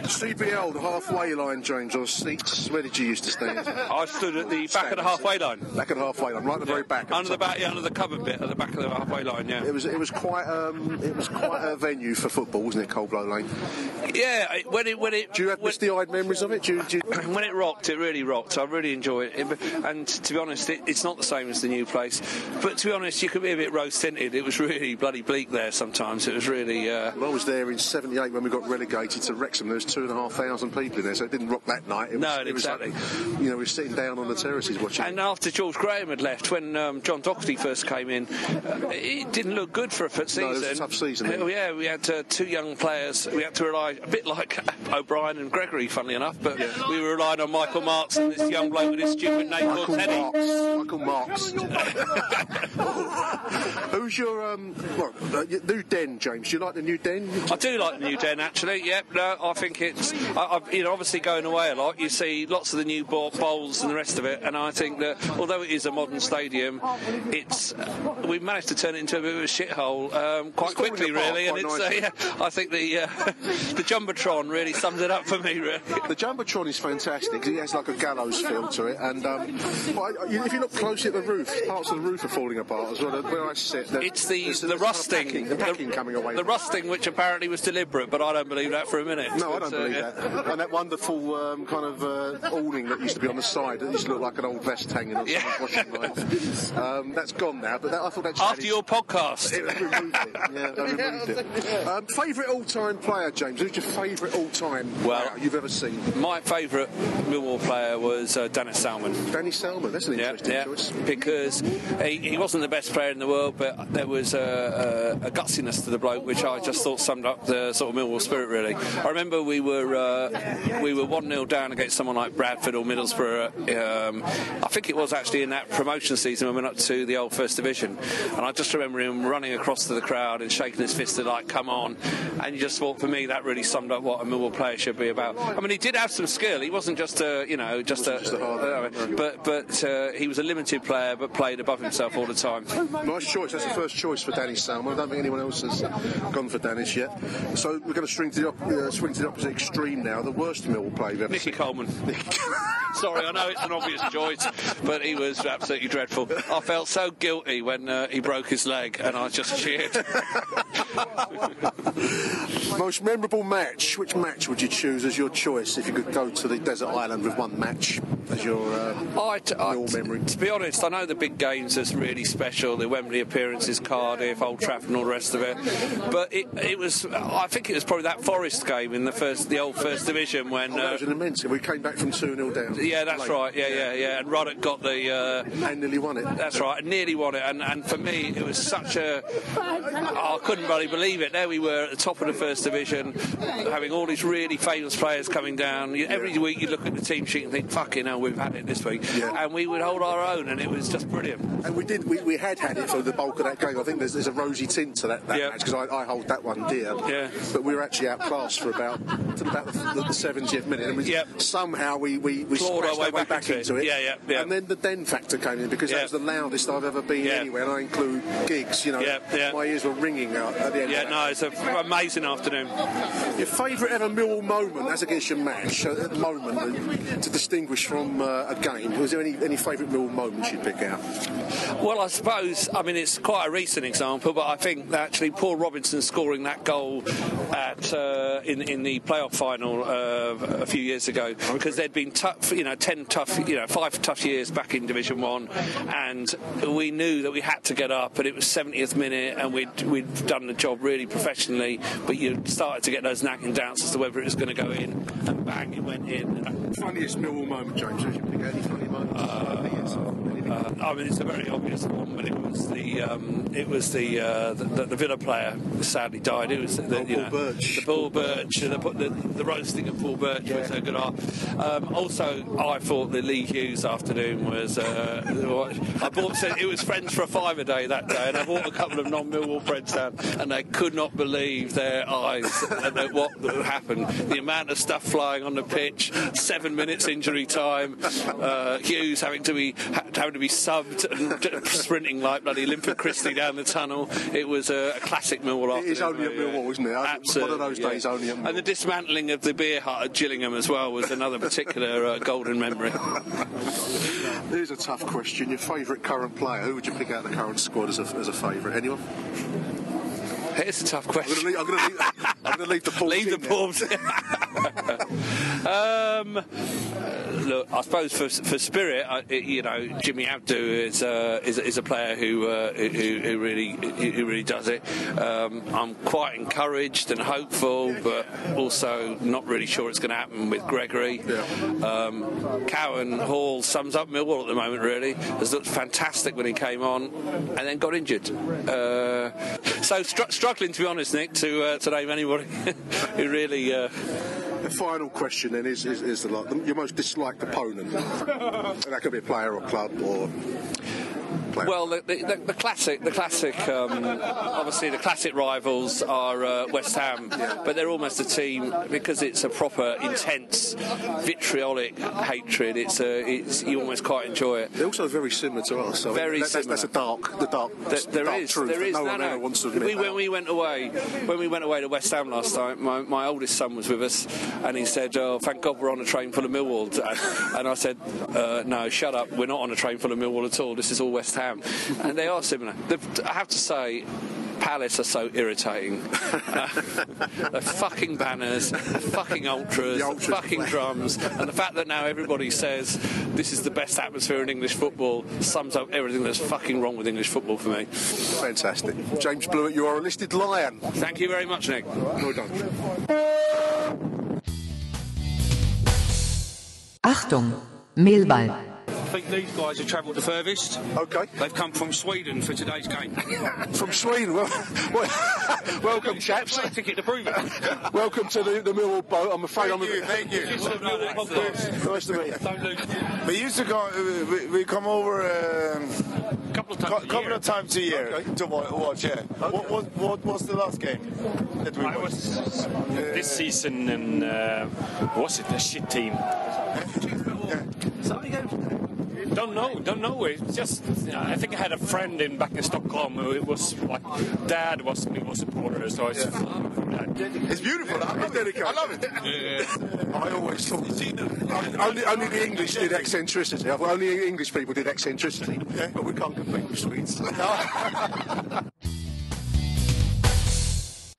CBL, the halfway line, James, or seats. Where did you used to stand? I stood at the back of the halfway line. Back of the halfway line, right at the very back. Under the back, yeah, under the covered bit at the back of the halfway line. Yeah. It was it was quite um it was quite a venue for football, wasn't it, Coldblow Lane? Yeah, when it when it Do you have misty-eyed memories of it? Do you, do you... (clears throat) when it rocked, it really rocked. I really enjoyed it. And to be honest, it, it's not the same as the new place. But to be honest, you could be a bit rose tinted. It was really bloody bleak there sometimes. It was really. Uh, Well, I was there in '78 when we got relegated to Wrexham. There was two and a half thousand people in there, so it didn't rock that night. It was, No, it was exactly. Like, you know, we were sitting down on the terraces watching. and after George Graham had left, when um, John Docherty first came in, uh, it didn't look good for a No, it season. was a tough season, (laughs) Uh, yeah, we had uh, two young players. We had to rely a bit like (laughs) O'Brien and Gregory, funnily enough, but we were relying on Michael Marks and this young bloke with his stupid name called Teddy. Marks. Michael Marks. (laughs) Who's your um? Well, uh, new den, James. Do you like the new den? I do like the new den actually. Yep, no, I think it's. I, I, you know, obviously going away a lot, you see lots of the new bowls and the rest of it, and I think that although it is a modern stadium, it's we've managed to turn it into a bit of a shithole um, quite quickly, really. And it's, uh, yeah, I think the uh, (laughs) the jumbotron really sums it up for me. Really. The jumbotron is fantastic. it has like a gallows feel to it, and um, but I- if you look closely at the roof, parts of the roof are falling apart as well. Where I sit, It's the there's- the there's rusting, packing, the packing coming away. the rusting, which apparently was deliberate, but I don't believe that for a minute. No, I don't uh, believe yeah. that. And that wonderful um, kind of uh, awning that used to be on the side that used to look like an old vest hanging on washing line. Um, that's gone now, but that, I thought that After your podcast, (laughs) It removed it. Yeah, they removed it. Um, favourite all-time player, James? Who's your favourite all-time Well- player you've ever seen? My favourite Millwall player was uh, Dennis Salman. Danny Salman. That's an Yeah, interesting yeah, choice. because he, he wasn't the best player in the world, but there was a, a, a gutsiness to the bloke, which I just thought summed up the sort of Millwall spirit. Really, I remember we were uh, we were one 0 down against someone like Bradford or Middlesbrough. Um, I think it was actually in that promotion season when we went up to the old First Division, and I just remember him running across to the crowd and shaking his fist to like, "Come on!" And you just thought, for me, that really summed up what a Millwall player should be about. I mean, he did have some skill. He wasn't just a you know just a, uh, but but uh, he was a limited player, but played above himself all the time. Nice choice. That's the first choice for Danny Salman. I don't think anyone else has gone for Dennis yet. So we're going to swing to the, op- uh, swing to the opposite extreme now. The worst Millwall player ever Nicky seen. (laughs) Coleman. Sorry, I know it's an obvious choice, but he was absolutely dreadful. I felt so guilty when uh, he broke his leg, and I just cheered. (laughs) Most memorable match. Which match would you choose as your choice if you could go to the desert island with one match as your uh, I, t- I- t- To be honest, I know the big games is really special. The Wembley appearances, Cardiff, Old Trafford, and all the rest of it. But it, it was, I think it was probably that Forest game in the first, the old First Division when. Oh, that uh, was an immense. We came back from 2 0 down. yeah, that's Late. right. Yeah, yeah, yeah. And Roddick got the. Uh, and nearly won it. That's right. and Nearly won it. And, and for me, it was such a. I couldn't really believe it. There we were at the top of the first division, having all these really famous players coming down. You- Every week you look at the team sheet and think, "Fucking hell, we've had it this week," and we would hold our own, and it was just brilliant. And we did. We, we had had it for the bulk of that game. I think there's, there's a rosy tint to that, that Yeah. match because I, I hold that one dear. Yeah. But we were actually outclassed for about about the, the 70th minute, and we, somehow we we, we Clawed our way our way back back into into it. it. Yeah, yeah, yeah. And then the den factor came in because Yeah. that was the loudest I've ever been anywhere, and I include gigs. You know, Yeah, yeah. my ears were ringing out at the end. Yeah, no, it's an amazing afternoon. Your favourite ever Millwall moment as against your match, uh, moment uh, to distinguish from uh, a game? Was there any, any favourite Millwall moments you'd pick out? Well, I suppose, I mean, it's quite a recent example, but I think that actually Paul Robinson scoring that goal at uh, in, in the playoff final uh, a few years ago, because there'd been tough, you know, 10 tough, you know, five tough years back in Division 1, and we knew that we had to get up, and it was 70th minute, and we'd, we'd done the job really professionally, but you started to get those nagging doubts as to whether it was going to go in, and bang, it went in. Funniest Millwall moment, James? Did you pick any funny moments? Uh, I mean, it's a very obvious one, but it was the um, it was the, uh, the the Villa player sadly died. It was the, you know, the Bull Birch, the, the, the roasting of Paul Birch was a good art. Um, also, I thought the Lee Hughes afternoon was. Uh, (laughs) I bought it was friends for a five a day that day, and I bought a couple of non-Millwall down, and they could not believe their eyes at at what happened. The amount of stuff flying on the pitch, seven minutes injury time, uh, Hughes having to be ha- having to be subbed and (laughs) sprinting like bloody Linford Christie down the tunnel. It was a, a classic Millwall It is only at yeah. Millwall, isn't it? Absolutely, One of those yeah. days only at And the dismantling of the beer hut at Gillingham as well was another particular uh, golden memory. Here's a tough question. Your favourite current player? Who would you pick out of the current squad as a, as a favourite? Anyone? It's a tough question. I'm going to leave, I'm gonna leave the Paul Leave the Paul. (laughs) um, look, I suppose for for Spirit, I, you know, Jimmy Abdou is uh, is, is a player who, uh, who who really who really does it. Um, I'm quite encouraged and hopeful, but also not really sure it's going to happen with Gregory. Um, Cowan Hall sums up Millwall at the moment. Really, has looked fantastic when he came on, and then got injured. Uh, so str- struggling, to be honest, Nick, to uh, to name anybody who (laughs) really. Uh, The final question then is, is, is the, like, the, your most disliked opponent. (laughs) and that could be a player or club or. Well, the, the, the, the classic, the classic, um, obviously the classic rivals are uh, West Ham, but they're almost a team because it's a proper, intense, vitriolic hatred. It's a, it's you almost quite enjoy it. They're also very similar to us. Mean, Very that- that's, similar. that's a dark, the dark, There- there dark is, truth there is. no no, one no. ever wants to admit. we, when we went away, when we went away to West Ham last time, my, my oldest son was with us, and he said, "Oh, thank God we're on a train full of Millwall." (laughs) And I said, uh, "No, shut up. We're not on a train full of Millwall at all. This is all West Ham." And they are similar. The, I have to say. Palace are so irritating. Uh, (laughs) the fucking banners, the fucking ultras, the fucking drums, and the fact that now everybody says this is the best atmosphere in English football sums up everything that's fucking wrong with English football for me. Fantastic. James Blewett, you are a listed lion. Thank you very much, Nick. Well done. Achtung, Mehlball. I think these guys have travelled the furthest. Okay. They've come from Sweden for today's game. (laughs) From Sweden. Well, well, (laughs) welcome, chaps. ticket to prove it. (laughs) Welcome to the, the Millwall boat. I'm afraid Thank I'm. you, thank you. Nice to meet you. We used to go. uh, We, we come over um, couple of times. couple of times a year to watch. Yeah. What, what, what was the last game that we I watched? was this season in uh, was it a shit team? Don't know, don't know. It's just I think I had a friend in back in Stockholm who it was like dad was Millwall supporter, so it's It's beautiful. I love it. I love it. I always thought only, only the English did eccentricity. Only English people did eccentricity, but we can't compete with Swedes.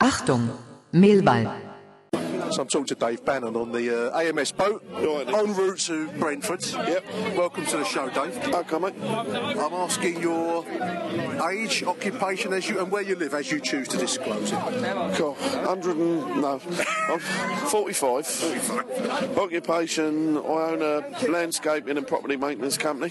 Achtung, Mehlball. So I'm talking to Dave Bannon on the uh, AMS boat en route to Brentford. Yep. Welcome to the show, Dave. Okay, mate. I'm asking your age, occupation, as you and where you live, as you choose to disclose it. Cool. 100 and, no, I'm 45. Occupation, I own a landscaping and property maintenance company.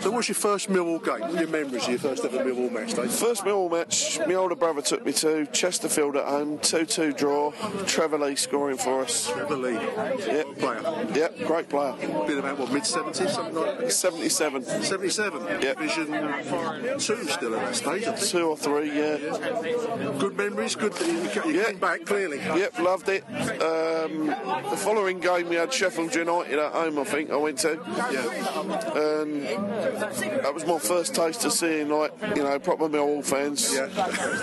So what's your first Millwall game? What are your memories of your first ever Millwall match, Dave? First Millwall match, my older brother took me to Chesterfield at home, 2-2 draw, Trevor Lee scoring for us. Trevor Lee. Yep. Player. Yep, great player. Been about, what, mid-70s, something like that? 77. 77? Yep. Division 2 still at that stage, I think. Two or three, yeah. Good memories, good. You, you came back, clearly. Yep, loved it. Um, the following game we had Sheffield United at home, I think I went to. Yeah. And that was my first taste of seeing like, you know, proper Millwall fans. Yeah.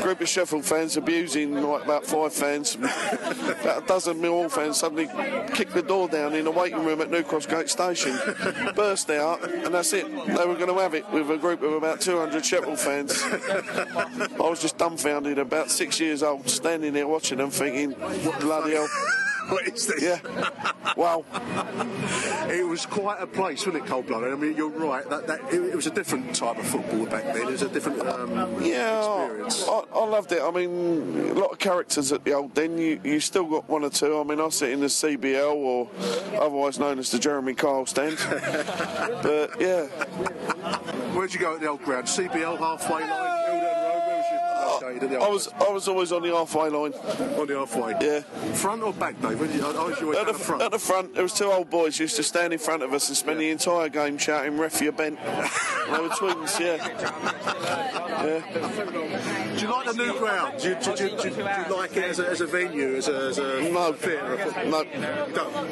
Group of Sheffield fans abusing like about five fans. (laughs) about a dozen Millwall fans suddenly kicked the door down in the waiting room at New Cross Gate Station, burst out, and that's it. They were going to have it with a group of about 200 Sheffield fans. I was just dumbfounded, about six years old, standing there watching them, thinking, bloody hell. What is this? Yeah. Wow. (laughs) It was quite a place, wasn't it, Cold Blooded? I mean, you're right. That, that it, it was a different type of football back then. It was a different um, Yeah, experience. I, I loved it. I mean, a lot of characters at the old den. You you still got one or two. I mean, I sit in the CBL, or otherwise known as the Jeremy Kyle stand. (laughs) but yeah, Where'd you go at the old ground? CBL halfway line, Eldon Road. Where was you stayed at the I was I was always on the halfway line. On the halfway. Yeah. Front or back, Dave? When you, I, At the, front. at the front, there was two old boys used to stand in front of us and spend the entire game shouting "Ref, you're bent." (laughs) they were twins, yeah. Yeah. Do you like the new ground? Do you, do, you- do, do you like it as a, as a venue, as a, as a No, theatre? no,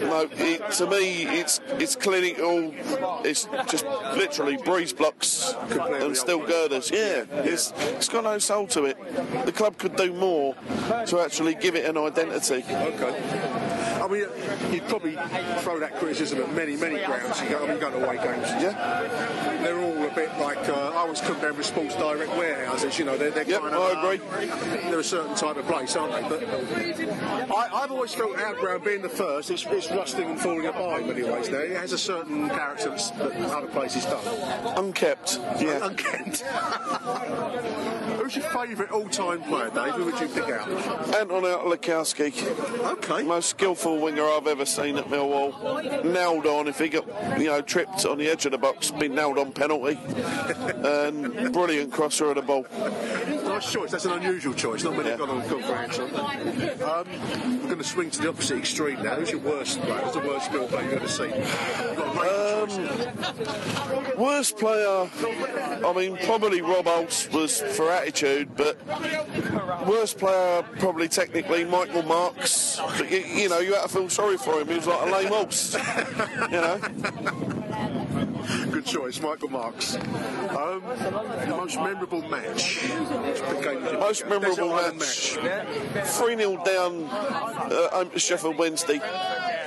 no. It, to me, it's it's clinical. It's just literally breeze blocks and steel girders. Yeah, it's it's got no soul to it. The club could do more to actually give it an identity. Okay. I mean, you'd probably throw that criticism at many, many grounds. You go, I mean, you go to away games. Yeah. They're all a bit like, uh, I always come down with Sports Direct warehouses, you know, they're, they're Yep, kind of. I agree. uh, they're a certain type of place, aren't they? But I, I've always felt our ground being the first, it's, it's rusting and falling apart in many ways now. It has a certain character that other places don't. Unkept. Yeah. (laughs) Unkept. (laughs) Who's your favourite all-time player, Dave? Who would you pick out? Anton Lekowski. Okay. Most skillful winger I've ever seen at Millwall. Nailed on if he got, you know, tripped on the edge of the box, been nailed on penalty. and brilliant crosser of the ball. Nice choice. That's an unusual choice. Not many have got on gone for answer. Um, we're going to swing to the opposite extreme now. Who's your worst player? Who's the worst Mill player you've ever seen? You've got a range. Worst player, I mean, probably Rob Olds was for attitude, but worst player, probably technically, Michael Marks. But you, you know, you had to feel sorry for him. He was like a lame horse. you know? (laughs) (laughs) Good choice, Michael Marks. Um, your most memorable match? Which big game did you Most memorable Desert match. 3 0 down uh, home Sheffield Wednesday.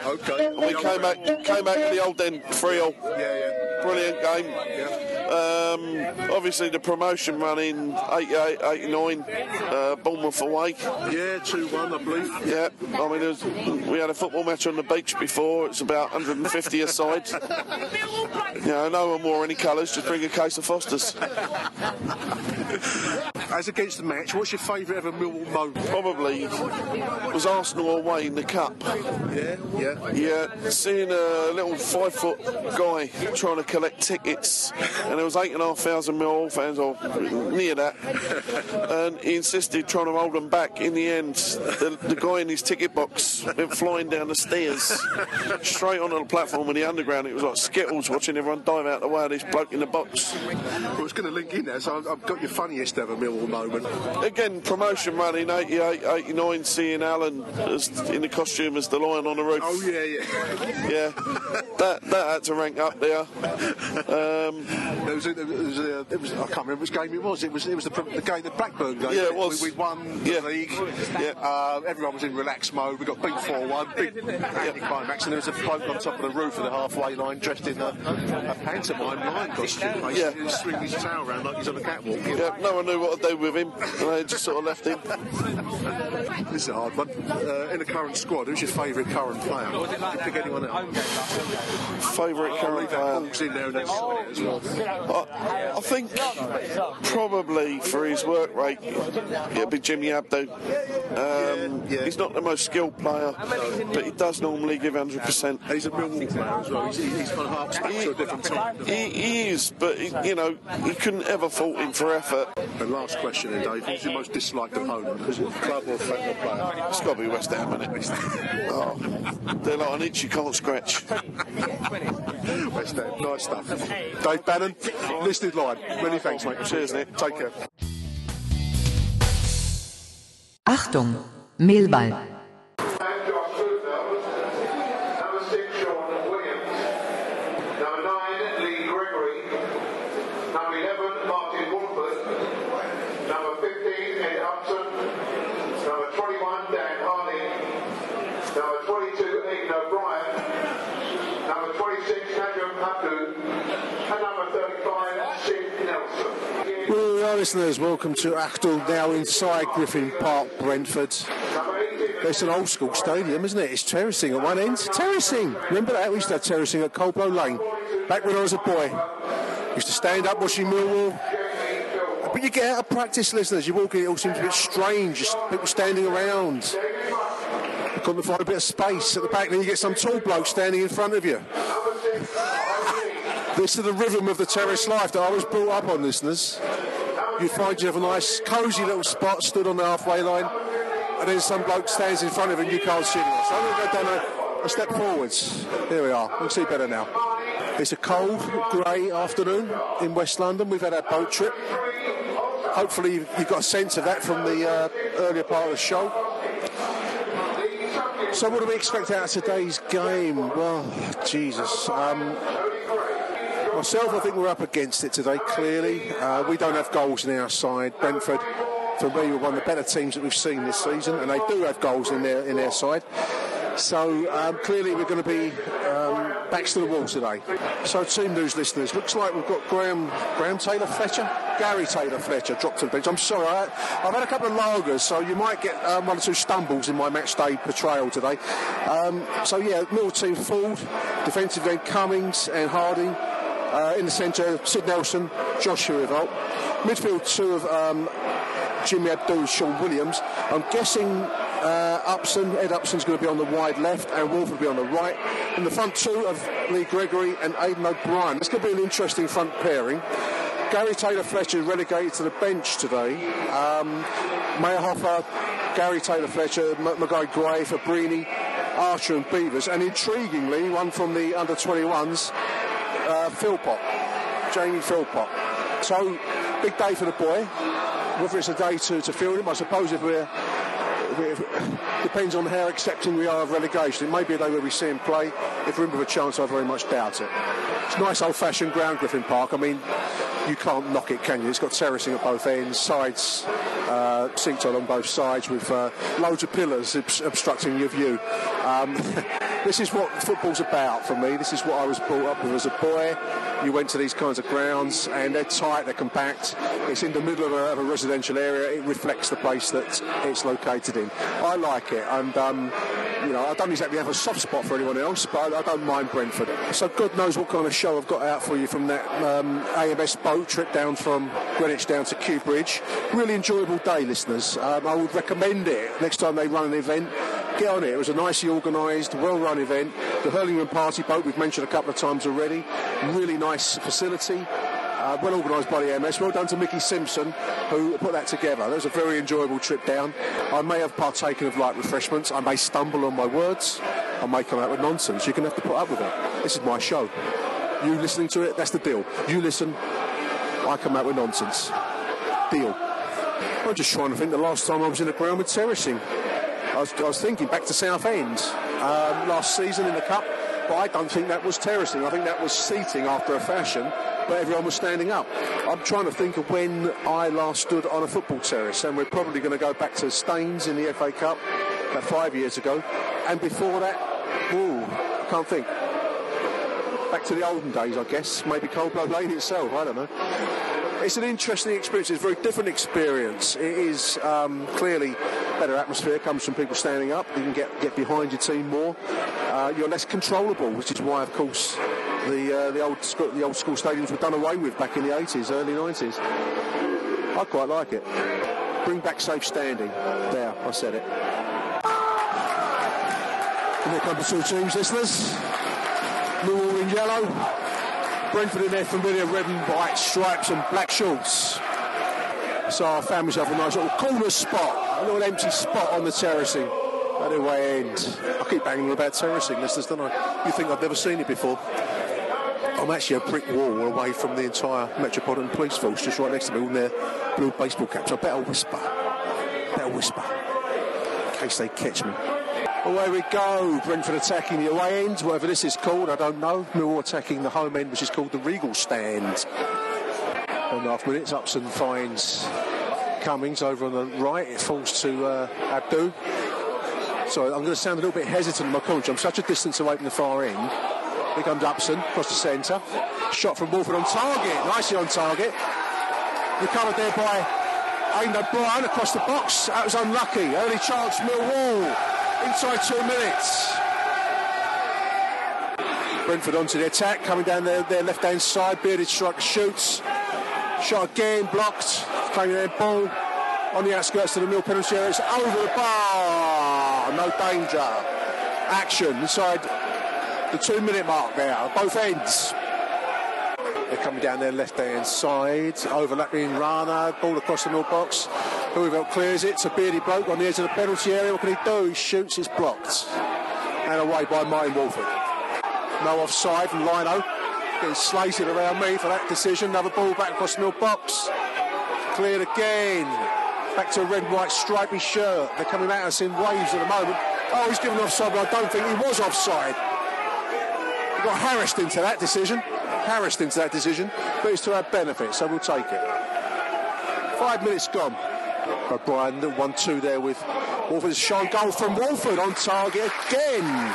Okay. And we came back, came back to the old end 3 0. Yeah, yeah. Brilliant game. Yeah. Um, obviously, the promotion run in 88, 89, uh, Bournemouth away. Yeah, 2 1, I believe. Yeah, I mean, was, we had a football match on the beach before. It's about 150 a side. (laughs) (laughs) You know, no one wore any colours, just bring a case of Foster's. (laughs) As against the match, what's your favourite ever Millwall moment? Probably was Arsenal away in the cup. Yeah, yeah. Yeah, seeing a little five foot guy trying to collect tickets, and there was eight and a half thousand Millwall fans, or near that, and he insisted trying to hold them back. In the end, the, the guy in his ticket box went flying down the stairs, straight onto the platform in the underground. It was like Skittles watching everyone dive out the way of this bloke in the box. I was going to link in there, so I've, I've got your funniest ever Millwall moment. Again, promotion run in 88, 89, seeing Alan as, in the costume as the lion on the roof. Oh, yeah, yeah. Yeah, that that had to rank up there. Um, There was, there was a, it was, I can't remember which game it was. It was it was the, the game, the Blackburn game. Yeah, it was. We, we won the league. Yeah. Uh, everyone was in relaxed mode. We got beat 4 1. Big anticlimax. And there was a bloke on top of the roof of the halfway line dressed in a, a pantomime lion costume. He Yeah. swing his tail around like he's on a catwalk. yeah, no one knew what to do with him, and they just sort of left him. This is a hard one. Uh, in the current squad, who's your favourite current player? Pick anyone else. Favourite I'll current player? In there and then as well. I, I think probably for his work rate, it'd be Jimmy Abdou. Um, He's not the most skilled player, but he does normally give 100%. He's a Millwall player as well. He's, he's kind of to a different. He, he is, but he, you know, he couldn't ever fault him for effort. And last question then, Dave. Who's your most disliked opponent? It club or friend or player? It's got to be West Ham, isn't it? Oh, they're like an itch you can't scratch. West Ham. Nice stuff. Dave Bannon, listed line. Many thanks, mate. Cheers, Nick. Take care. Achtung, Mehlball. Number six, Shaun Williams. Number nine, Lee Gregory. Number 11, Martyn Woolford. Number 15, Ed Upson. Number 21, Dan Harding. Number 22, Aiden O'Brien. Number 26, Nadjim Abdou. And number 35, Sid Nelson. Well, our listeners, welcome to Achtung, now inside Griffin Park, Brentford. It's an old school stadium, isn't it? It's terracing at one end. Terracing! Remember that? We used to have terracing at Coldblow Lane. Back when I was a boy. Used to stand up watching Millwall. But you get out of practice, listeners. You walk in, it all seems a bit strange. Just people standing around. You couldn't find a bit of space at the back, then you get some tall bloke standing in front of you. This is the rhythm of the terrace life that I was brought up on, listeners. You find you have a nice, cosy little spot stood on the halfway line, and then some bloke stands in front of and you can't him. So I'm going to go down a, a step forwards. Here we are. We can see better now. It's a cold, grey afternoon in West London. We've had our boat trip. Hopefully, you've you've got a sense of that from the uh, earlier part of the show. So, what do we expect out of today's game? Well, Jesus. Um, myself, I think we're up against it today, clearly. Uh, we don't have goals in our side. Brentford, for me, were one of the better teams that we've seen this season, and they do have goals in their, in their side. So, um, clearly, we're going to be um, backs to the wall today. So, team news listeners, looks like we've got Graham, Graham Taylor Fletcher, Gary Taylor Fletcher dropped to the bench. I'm sorry, I, I've had a couple of lagers, so you might get um, one or two stumbles in my match day portrayal today. Um, so, yeah, middle team Forde, defensive end Cummings and Harding. Uh, in the centre, Sid Nelson, Jos Hooiveld. Midfield, two of um, Jimmy Abdou, Shaun Williams. I'm guessing uh, Upson, Ed Upson's going to be on the wide left, and Wolf will be on the right. In the front two of Lee Gregory and Aiden O'Brien. It's going to be an interesting front pairing. Gary Taylor Fletcher relegated to the bench today. Um, Meyerhofer, Gary Taylor Fletcher, M- Magaye Gueye, Fabbrini, Archer, and Beevers. And intriguingly, one from the under 21s, uh, Jamie Philpott. So, big day for the boy. Whether it's a day to, to field him, I suppose if we're (laughs) depends on how accepting we are of relegation. It may be a day where we see him play. If we're in with a chance, I very much doubt it. It's nice old-fashioned ground, Griffin Park. I mean, you can't knock it, can you? It's got terracing at both ends, sides uh, seats on both sides with uh, loads of pillars obstructing your view. Um, (laughs) this is what football's about for me. This is what I was brought up with as a boy. You went to these kinds of grounds, and they're tight, they're compact. It's in the middle of a, of a residential area. It reflects the place that it's located in. I like it, and um, you know, I don't exactly have a soft spot for anyone else, but I, don't mind Brentford. So God knows what kind of show I've got out for you from that um, AMS boat trip down from Greenwich down to Kew Bridge. Really enjoyable day, listeners. Um, I would recommend it next time they run an event. Get on it. It was a nicely organised, well-run event. The Hurlingham Party boat we've mentioned a couple of times already. Really nice facility. Uh, well organised by the MS. Well done to Mickey Simpson who put that together. That was a very enjoyable trip down. I may have partaken of light refreshments. I may stumble on my words. I may come out with nonsense. You're going to have to put up with it. This is my show. You listening to it, that's the deal. You listen, I come out with nonsense. Deal. I'm just trying to think the last time I was in a ground with terracing. I was, I was thinking back to Southend um, last season in the Cup, but I don't think that was terracing. I think that was seating after a fashion, but everyone was standing up. I'm trying to think of when I last stood on a football terrace, and we're probably going to go back to Staines in the FA Cup about five years ago, and before that, ooh, I can't think. Back to the olden days, I guess. Maybe Coldblow Lane (laughs) itself. I don't know. It's an interesting experience. It's a very different experience. It is um, clearly better atmosphere. Comes from people standing up. You can get get behind your team more. Uh, you're less controllable, which is why, of course, the uh, the old school, the old school stadiums were done away with back in the 80s, early 90s. I quite like it. Bring back safe standing. There, I said it. And here come the two teams, listeners. New in yellow. Brentford in their familiar red and white stripes and black shorts. So I found myself a nice little corner spot, a little empty spot on the terracing at the way end. I keep banging on about terracing, listeners, don't I? You think I've never seen it before? I'm actually a brick wall away from the entire Metropolitan Police Force, just right next to me, all their blue baseball caps. I better whisper. Better whisper. In case they catch me. Away we go. Brentford attacking the away end, whatever this is called, I don't know. Millwall attacking the home end, which is called the Regal Stand. One and a half minutes, Upson finds Cummings over on the right. It falls to uh, Abdou. Sorry, I'm going to sound a little bit hesitant my commentary. I'm such a distance away from the far end. Here comes Upson across the centre. Shot from Woolford on target. Nicely on target. Recovered there by Aiden O'Brien across the box. That was unlucky. Early chance, Millwall. Inside two minutes. Brentford onto the attack, coming down their, their left hand side. Bearded striker shoots. Shot again, blocked. Claiming their ball on the outskirts of the Mill penalty area. It's over the bar. No danger. Action inside the two minute mark there, both ends. They're coming down their left hand side, overlapping Rana, ball across the middle box. Hooiveld clears it, it's a bearded bloke on the edge of the penalty area. What can he do? He shoots, it's blocked. And away by Martyn Woolford. No offside from Lino. Getting slated around me for that decision. Another ball back across the middle box. Cleared again. Back to a red white stripy shirt. They're coming at us in waves at the moment. Oh, he's given offside, but I don't think he was offside. He got harassed into that decision. Harassed into that decision, but it's to our benefit, so we'll take it. Five minutes gone. O'Brien, the 1 2 there with Woolford's shot goal from Woolford on target again.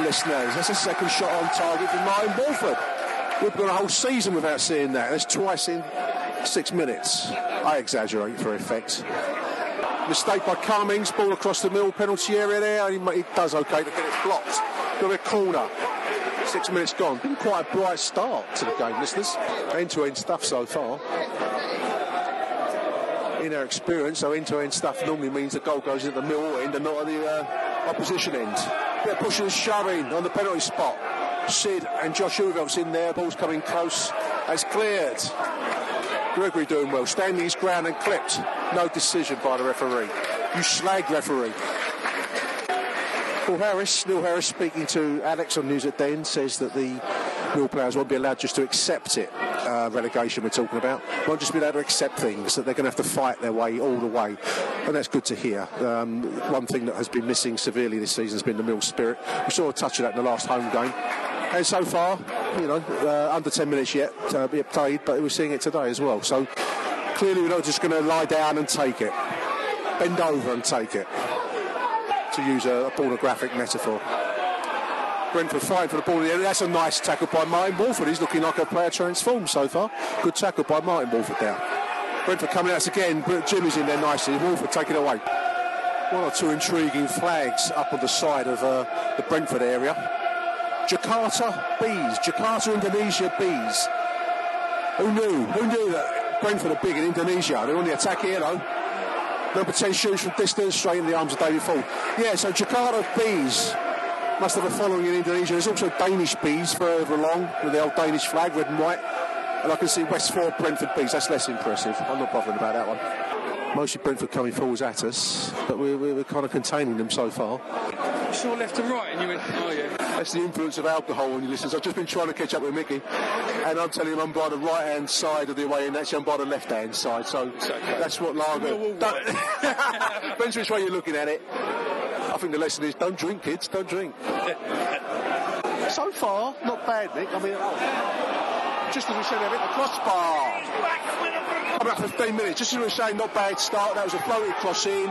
Listeners, that's a second shot on target from Martyn Woolford. We've gone a whole season without seeing that. That's twice in six minutes. I exaggerate for effect. Mistake by Cummings, ball across the middle, penalty area there. He, he does okay to get it blocked. Got a corner. Six minutes gone. Been quite a bright start to the game, listeners. End to end stuff so far. In our experience, so end to end stuff normally means the goal goes at the middle end and not at the uh, opposition end. Of pushing and shoving on the penalty spot. Sid and Jos Hooiveld's in there. Ball's coming close. It's cleared. Gregory doing well, standing his ground and clipped. No decision by the referee. You slag referee. Paul Harris, Neil Harris speaking to Alex on News at Den says that the Mill players won't be allowed just to accept it. Uh, relegation we're talking about. Won't just be allowed to accept things that they're going to have to fight their way all the way. And that's good to hear. Um, one thing that has been missing severely this season has been the Mill spirit. We saw a touch of that in the last home game. And so far you know uh, under 10 minutes yet to be played but we're seeing it today as well. So clearly we're not just going to lie down and take it. Bend over and take it. To use a, a pornographic metaphor. Brentford fighting for the ball. That's a nice tackle by Martyn Woolford. He's looking like a player transformed so far. Good tackle by Martyn Woolford there. Brentford coming out again. Jimmy's in there nicely. Woolford taking it away. One or two intriguing flags up on the side of uh, the Brentford area. Jakarta bees. Jakarta Indonesia bees. Who knew? Who knew that Brentford are big in Indonesia? They're on the attack here though. Number 10 shoots from distance, straight in the arms of David Forde. Yeah, so Jakarta bees must have a following in Indonesia. There's also Danish bees further along with the old Danish flag, red and white. And I can see West Ford Brentford bees. That's less impressive. I'm not bothering about that one. Mostly Brentford coming forwards at us, but we're, we're kind of containing them so far. You saw left and right, and you went, oh yeah. That's the influence of alcohol on your listeners. I've just been trying to catch up with Mickey, and I'm telling him I'm by the right hand side of the away, and actually I'm by the left hand side. So that's what lager. (laughs) Depends which way you're looking at it. I think the lesson is don't drink, kids. Don't drink. (laughs) so far, not bad, Nick. I mean, oh, just as we said, having the crossbar. About 15 minutes, just as we were saying, not bad start. That was a floated cross in,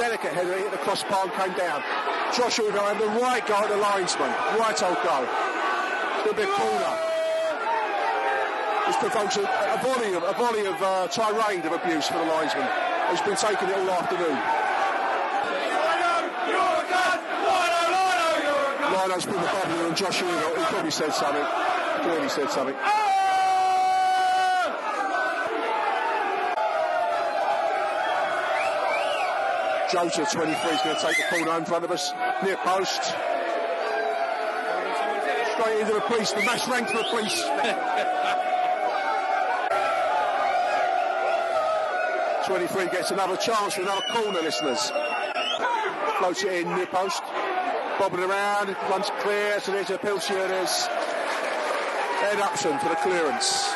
delicate header, hit the crossbar and came down. Joshua behind the right guy, the linesman, right old goal. A bit corner. This provokes a, a volley of a volley of uh, tirade of abuse for the linesman. He's been taking it all afternoon. Lino's put the bubble on Joshua. He probably said something. Clearly said something. Jota, 23, is going to take the corner in front of us. Near post. Straight into the police. The mass rank for the police. (laughs) 23 gets another chance for another corner, listeners. Floats it in near post. Bobbing around. Runs clear. So there's a. There's Ed Upson for the clearance.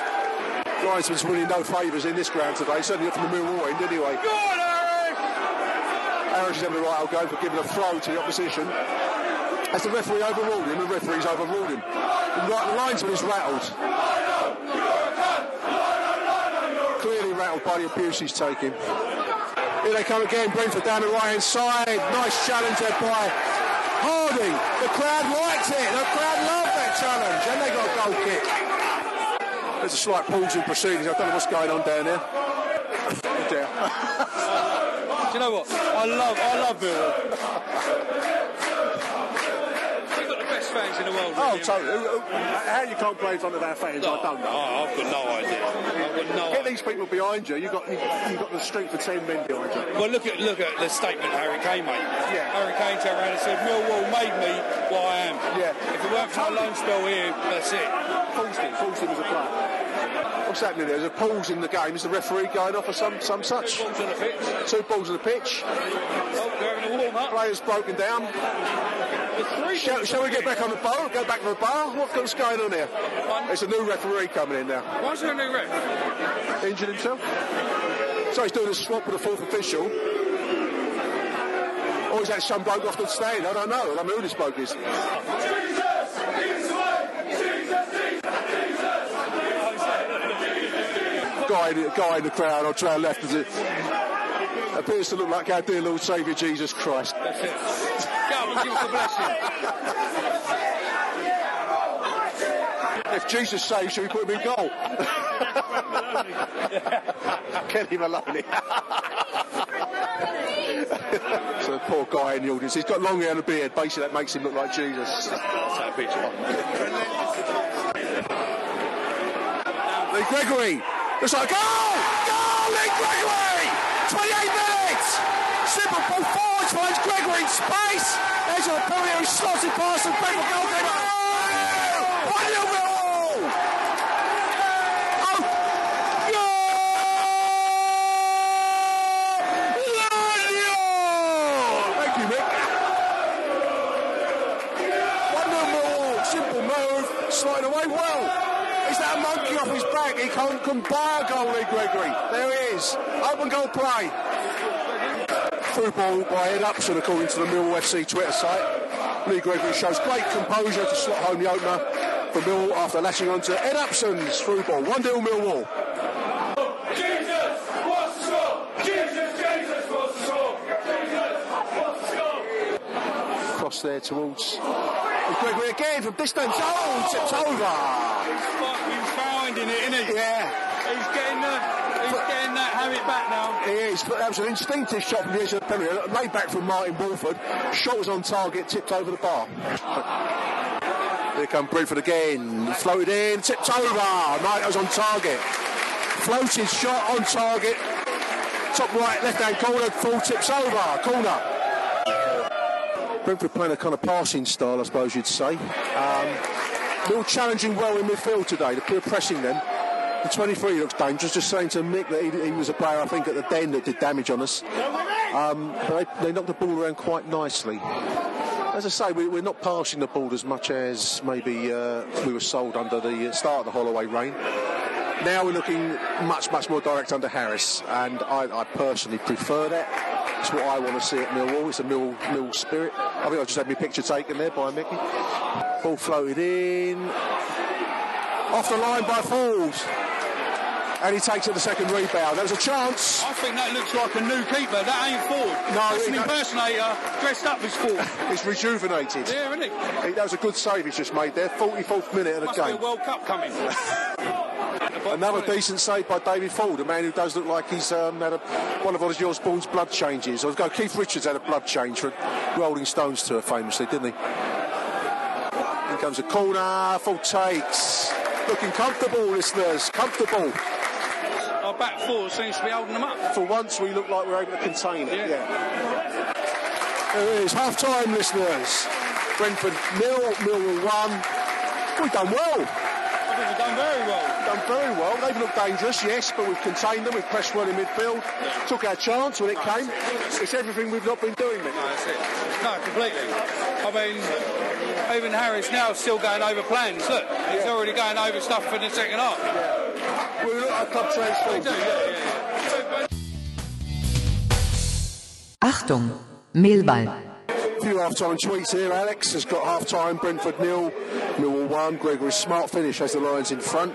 Linesman's winning no favours in this ground today. Certainly not from the Millwall end, anyway. Harris is having a right old go for giving a throw to the opposition. As the referee overruled him, the referee's overruled him. The right- the linesman is rattled. Clearly rattled by the abuse he's taking. Here they come again, Brentford down the right hand side. Nice challenge there by Harding. The crowd liked it. The crowd loved that challenge. And they got a goal kick. There's a slight pause in proceedings. I don't know what's going on down there. (laughs) Oh dear. Do you know what? I love, I love Millwall. We've got the best fans in the world. Oh, really, totally. Who- who- How you can't play in front of our fans, I don't know. I've got no idea. I've got no Get these people behind you. You've got, you've, got the street for 10 men behind you. Well, look at look at the statement Harry Kane made. Yeah. Harry Kane turned around and said, "Millwall made me what I am. Yeah. If it weren't for my loan spell here, that's it." Forced him. Forced him as a player. What's happening there? There's a pause in the game. Is the referee going off or some, some such? Two balls on the pitch. Two balls on the pitch. Oh, they're having a warm up. Players broken down. Shall, shall we get back on the bar? Go back to the bar? What's going on here? It's a new referee coming in now. Why is there a new ref? Injured himself? So he's doing a swap with the fourth official. Or is that some bloke off the stand? I don't know. I don't know who this bloke is. Guy, guy in the crowd, I'll try left as it appears to look like our dear Lord Saviour Jesus Christ. That's it. Go and give us a blessing. If Jesus saves, should we put him in goal? (laughs) Kenny Maloney. so poor guy in the audience. He's got long hair and a beard. Basically, that makes him look like Jesus. Take a picture. Lee Gregory. It's like, goal! Goal Lee Gregory! 28 minutes! Simple ball forward finds Gregory in space. There's a penalty who slots it past the Brentford goalkeeper. 1 0 he can't come by a goal, Lee Gregory. There he is. Open goal play. Through ball by Ed Upson, according to the Millwall FC Twitter site. Lee Gregory shows great composure to slot home the opener for Millwall after latching on to Ed Upson's through ball. 1 0 Millwall. Jesus! What a score! Jesus! Jesus! What a score! Jesus! What a score! Cross there towards Gregory again from distance. Oh, tipped over. He's finding it, isn't he? Yeah. He's getting the, he's getting that habit back now. He is. But that was an instinctive shot from the edge of the penalty. Laid back from Martyn Woolford. Shot was on target, tipped over the bar. Here come Brentford again. Floated in, tipped over. Knight was on target. Floated shot on target. Top right, left hand corner, full tips over. Corner. Brentford playing a kind of passing style, I suppose you'd say. Um, Mill challenging well in midfield today. They're pressing them. The 23 looks dangerous. Just saying to Mick that he, he was a player, I think, at the den that did damage on us. Um, but they, they knocked the ball around quite nicely. As I say, we, we're not passing the ball as much as maybe uh, we were sold under the start of the Holloway reign. Now we're looking much, much more direct under Harris, and I, I personally prefer that. It's what I want to see at Millwall. It's a Mill, Mill spirit. I think I've just had my picture taken there by Mickey. Ball floated in. Off the line by Falls. And he takes it the second rebound. There was a chance. I think that looks like a new keeper. That ain't Forde. No, it's an impersonator dressed up as Forde. (laughs) He's rejuvenated. Yeah, isn't it? He- That was a good save he's just made there. 44th minute of the Must be a game. World Cup coming. (laughs) Another decent save by David Forde, a man who does look like he's um, had a, one of Ozzy Osbourne's blood changes. I was going, Keith Richards had a blood change for Rolling Stones tour famously, didn't he? In comes a corner, Forde takes. Looking comfortable, listeners, comfortable. Our back four seems to be holding them up. For once, we look like we're able to contain it. Yeah. There it is, half time, listeners. Brentford nil, Millwall one. We've done well. We've done very well. Done very well. They've looked dangerous, yes, but we've contained them. We've pressed well in midfield. Took our chance when it came. It's everything we've not been doing, Mick. No, that's it. No, completely. I mean, even Harris now still going over plans. Look, he's already going over stuff for the second half. We look at club transformed. Achtung, Mehlball. Few half-time tweets here. Alex has got half-time. Brentford nil, Millwall one. Gregory's smart finish has the Lions in front.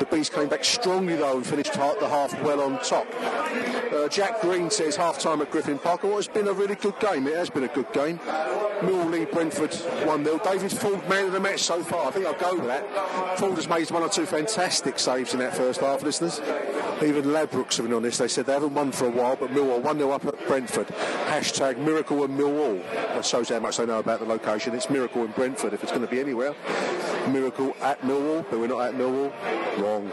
The Beast came back strongly though and finished the half well on top. Uh, Jack Green says half-time at Griffin Park. Well, it's been a really good game. It has been a good game. Millwall lead Brentford one 0 David Forde man of the match so far. I think I'll go with that. Forde has made one or two fantastic saves in that first half, listeners. Even Ladbrokes have been on this. They said they haven't won for a while, but Millwall 1 0 up at Brentford. Hashtag miracle and Millwall. Shows how much they know about the location. It's miracle in Brentford if it's going to be anywhere. Miracle at Millwall, but we're not at Millwall. Wrong.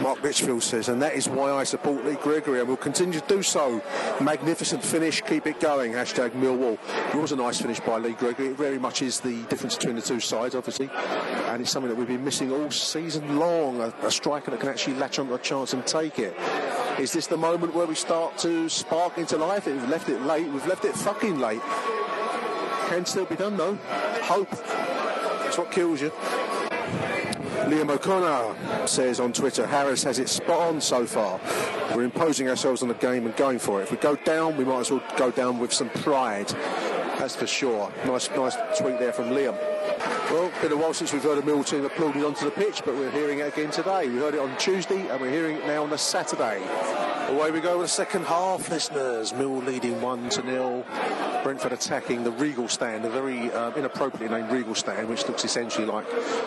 Mark Richfield says, and that is why I support Lee Gregory and will continue to do so. Magnificent finish, keep it going. Hashtag Millwall. It was a nice finish by Lee Gregory. It very much is the difference between the two sides, obviously, and it's something that we've been missing all season long. A, a striker that can actually latch onto a chance and take it. Is this the moment where we start to spark into life? We've left it late. We've left it fucking late. Can still be done though. Hope. That's what kills you. Liam O'Connor says on Twitter, Harris has it spot on so far. We're imposing ourselves on the game and going for it. If we go down, we might as well go down with some pride. That's for sure. Nice, nice tweet there from Liam. Well, been a while since we've heard a Mill team applauding onto the pitch, but we're hearing it again today. We heard it on Tuesday, and we're hearing it now on a Saturday. Away we go with the second half, listeners. Mill leading one to nil. Brentford attacking the Regal stand, a very um, inappropriately named Regal stand, which looks essentially like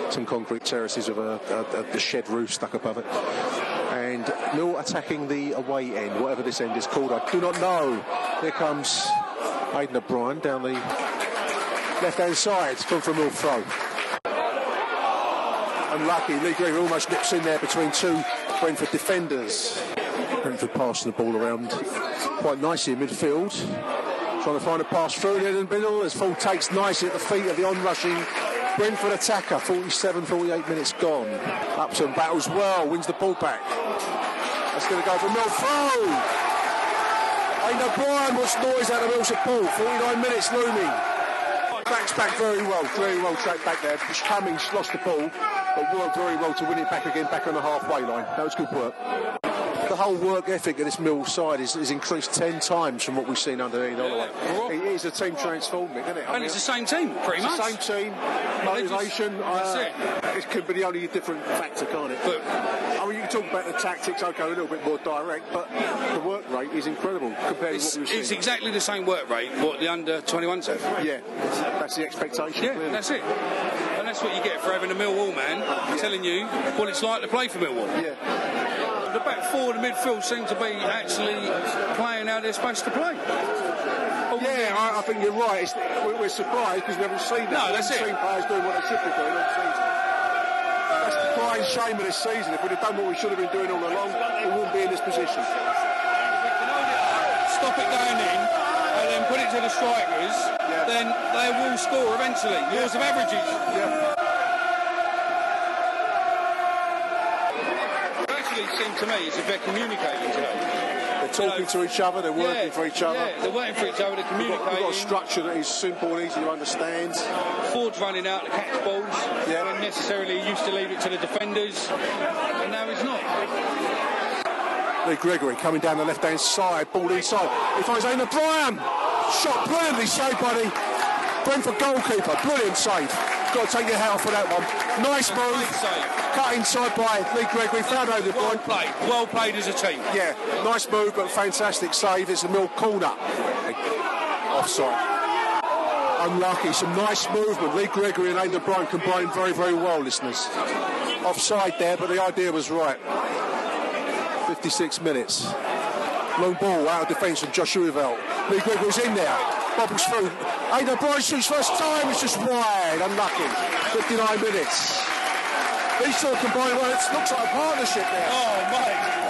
some concrete terraces with a, a, a shed roof stuck above it. And Mill attacking the away end, whatever this end is called, I do not know. Here comes Aiden O'Brien down the left-hand side. It's come from Mill throw. Unlucky. Lee Gregory almost nips in there between two Brentford defenders. Brentford passing the ball around quite nicely in midfield. Trying to find a pass through there in the middle. As Forde takes nicely at the feet of the on-rushing Brentford attacker. 47, 48 minutes gone. Upson battles well, wins the ball back. That's going to go for Mill throw. Aiden O'Brien wants noise out of Mill support. 49 minutes looming. Backs back very well, very well tracked back there. Cummings lost the ball. but worked very well to win it back again, back on the halfway line. That was good work. The whole work ethic of this Mill side is, is increased ten times from what we've seen under Ian Holloway. It is a team transforming, isn't it? I And it's the same team, pretty it's much. The same team, motivation. uh, it. could be the only different factor, can't it? But I mean, you can talk about the tactics. Okay, a little bit more direct, but the work rate is incredible compared It's, to what we've seen. it's exactly the same work rate what the under 21s have. Yeah, that's the expectation. Yeah, that's it. And that's what you get for having a Millwall man telling you what it's like to play for Millwall. Yeah. The back four, the midfield seem to be actually playing how they're supposed to play. Oh, yeah, I, I think you're right. It's, we're, surprised because we haven't seen that. No, we that's haven't it. seen players doing what they should be doing all season. That's the crying shame of this season. If we'd have done what we should have been doing all along, we wouldn't be in this position. Stop it going in and then put it to the strikers, then they will score eventually. Laws of averages. It seemed to me as if they're communicating today. They're talking to each other. They're working Yeah, for each other. Yeah, they're working for each other. They're We've got, we've got a structure that is simple and easy to understand. Forde's running out to catch balls when necessarily he used to leave it to the defenders, and now he's not. Lee Gregory coming down the left-hand side, ball inside. He finds Aiden O'Brien. Shot brilliantly saved by the Brentford goalkeeper. Brilliant save. Got to take your hat off for that one. Nice move. Cut inside by Lee Gregory. Found Aiden Well O'Brien. played. Well played as a team. Yeah, nice move, but fantastic save. It's a mill corner. Offside. Unlucky. Some nice movement. Lee Gregory and Aiden O'Brien combined very, very well, listeners. Offside there, but the idea was right. 56 minutes. Long ball out of defence from Jos Hooiveld. Lee Gregory's in there. Bobbles through. Aiden O'Brien shoots first time. It's just wide. Unlucky. 59 minutes. These two combined well. It looks like a partnership there. Oh, mate.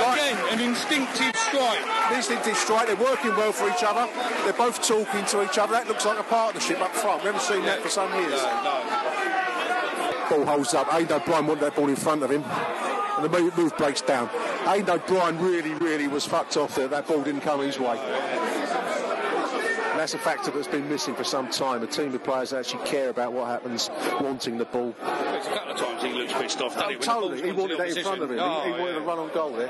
Again, an instinctive strike. Instinctive strike. They're working well for each other. They're both talking to each other. That looks like a partnership up front. We haven't seen that for some years. No, no. Ball holds up. Aiden O'Brien wanted that ball in front of him. And the move, move breaks down. Aiden O'Brien really, really was fucked off there. That ball didn't come his way. That's a factor that's been missing for some time. A team of players that actually care about what happens, wanting the ball. There's a couple of times he looks pissed off, he? Totally, he wanted that in front of him. opposition. he, he Oh, wanted yeah. to run on goal there.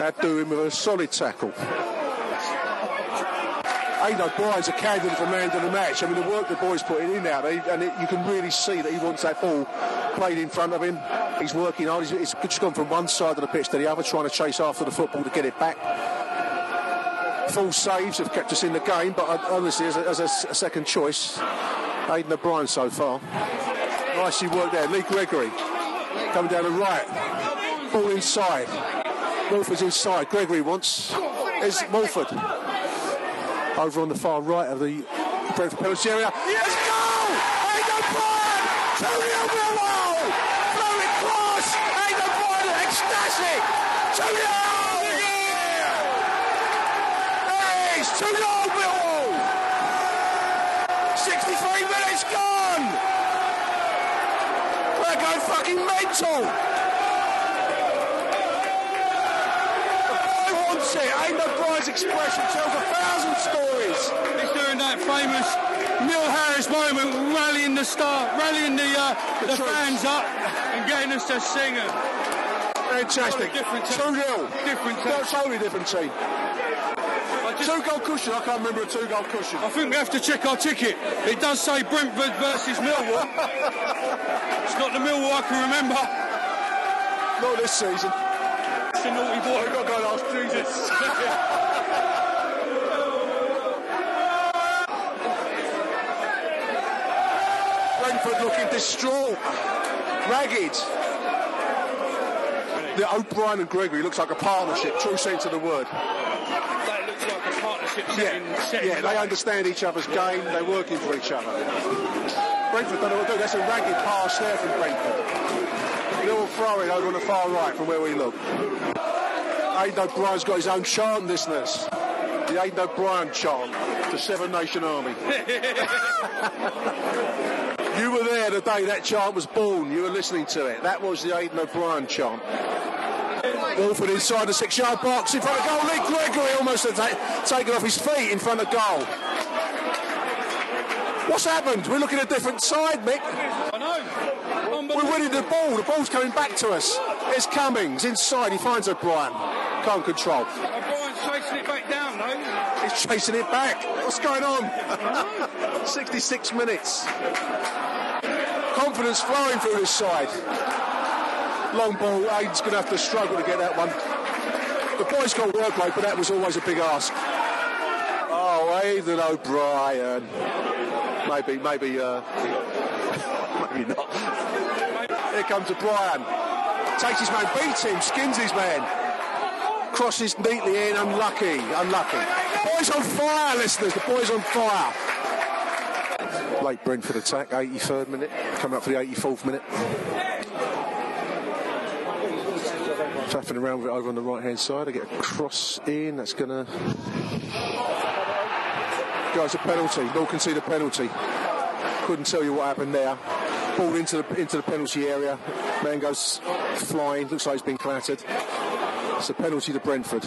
that do him with a solid tackle. Aiden O'Brien's a candidate for the man of the match. I mean, the work the boys putting in now, they, and it, you can really see that he wants that ball played in front of him. He's working hard. He's, he's just gone from one side of the pitch to the other, trying to chase after the football to get it back. Full saves have kept us in the game, but uh, honestly, as a, as a a second choice, Aiden O'Brien so far. Nicely worked there. Lee Gregory coming down the right. Ball inside. Woolford's inside. Gregory wants. Is Woolford. Over on the far right of the Brentford penalty area. Yes, goal! Aiden O'Brien! 2 0 Millwall! It cross! Aiden O'Brien ecstatic! 2 0! Hey, it's 2 0 Millwall! 63 minutes gone! We're going fucking mental! The boy wants it! Aiden O'Brien's expression tells a thousand stories! He's doing that famous Neil Harris moment, rallying the star, rallying the uh, the fans up and getting us to sing it. Fantastic. Different 2 0. Different No, totally different team. Two goal cushion. I can't remember a two goal cushion. I think we have to check our ticket. It does say Brentford versus Millwall. (laughs) it's not the Millwall I can remember. Not this season. It's a naughty boy. I've got to go ask Jesus. (laughs) Brentford looking distraught, ragged. The O'Brien and Gregory looks like a partnership, true sense of the word. That looks like a partnership set in, Yeah, they understand each other's game, they're working for each other. Brentford don't know what to do. That's a ragged pass there from Brentford. Little throw in over on the far right from where we look. Aiden O'Brien's got his own chant, listeners. The Aiden O'Brien chant, the Seven Nation Army. (laughs) you were there the day that chant was born. You were listening to it. That was the Aiden O'Brien chant. Woolford inside the six-yard box in front of goal. Lee Gregory almost ta- taken off his feet in front of goal. What's happened? We're looking at a different side, Mick. I know. We're winning the ball. The ball's coming back to us. It's Cummings inside. He finds O'Brien. Can't control. O'Brien's chasing it back down, though. He's chasing it back. What's going on? (laughs) 66 minutes. Confidence flowing through this side. Long ball. Aiden's going to have to struggle to get that one. The boys got work rate, but that was always a big ask. Oh, Aiden O'Brien. Maybe, maybe, uh, (laughs) maybe not. Here comes O'Brien. Takes his man, beats him, skins his man. Crosses neatly in, unlucky, unlucky. The boys on fire, listeners, the boys on fire. Late Brentford attack, 83rd minute, coming up for the 84th minute. Faffing around with it over on the right hand side. I get a cross in, that's going to. Guys, a penalty. Nor can see the penalty. Couldn't tell you what happened there. Ball into the into the penalty area. Man goes flying. Looks like he's been clattered. It's a penalty to Brentford.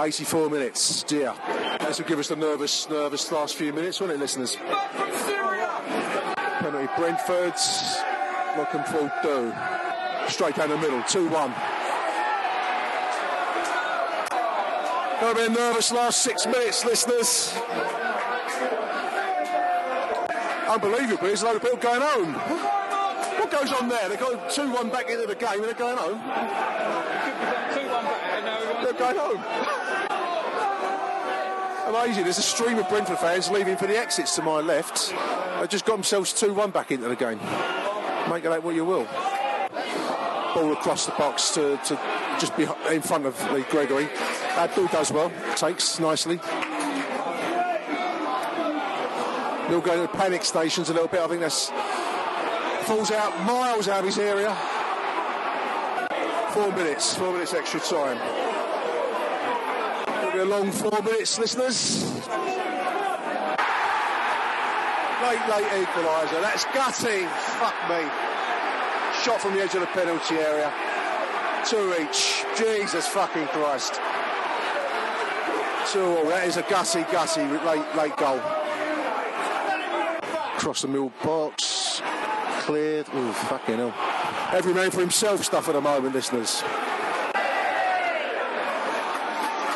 84 minutes. Dear. This will give us the nervous, nervous last few minutes, won't it, listeners? Penalty Brentford. What can Paul do? Straight down the middle. 2 1. Be a nervous last six minutes, listeners. Unbelievably, there's a load of people going home. What goes on there? They've got 2 1 back into the game and they're going home. They're going home. Amazing, there's a stream of Brentford fans leaving for the exits to my left. They've just got themselves 2 1 back into the game. Make of that what you will. Ball across the box to, to just be in front of Lee Gregory. Abdou does well, takes nicely. He'll go to panic stations a little bit. I think that's falls out miles out of his area. Four minutes, four minutes extra time. It'll be a long four minutes, listeners. Late, late equaliser. That's gutting. Fuck me. Shot from the edge of the penalty area. Two each. Jesus fucking Christ. Two all. That is a gussy, gussy late, late goal. Across the middle box. Cleared. Oh, fucking hell. Every man for himself stuff at the moment, listeners.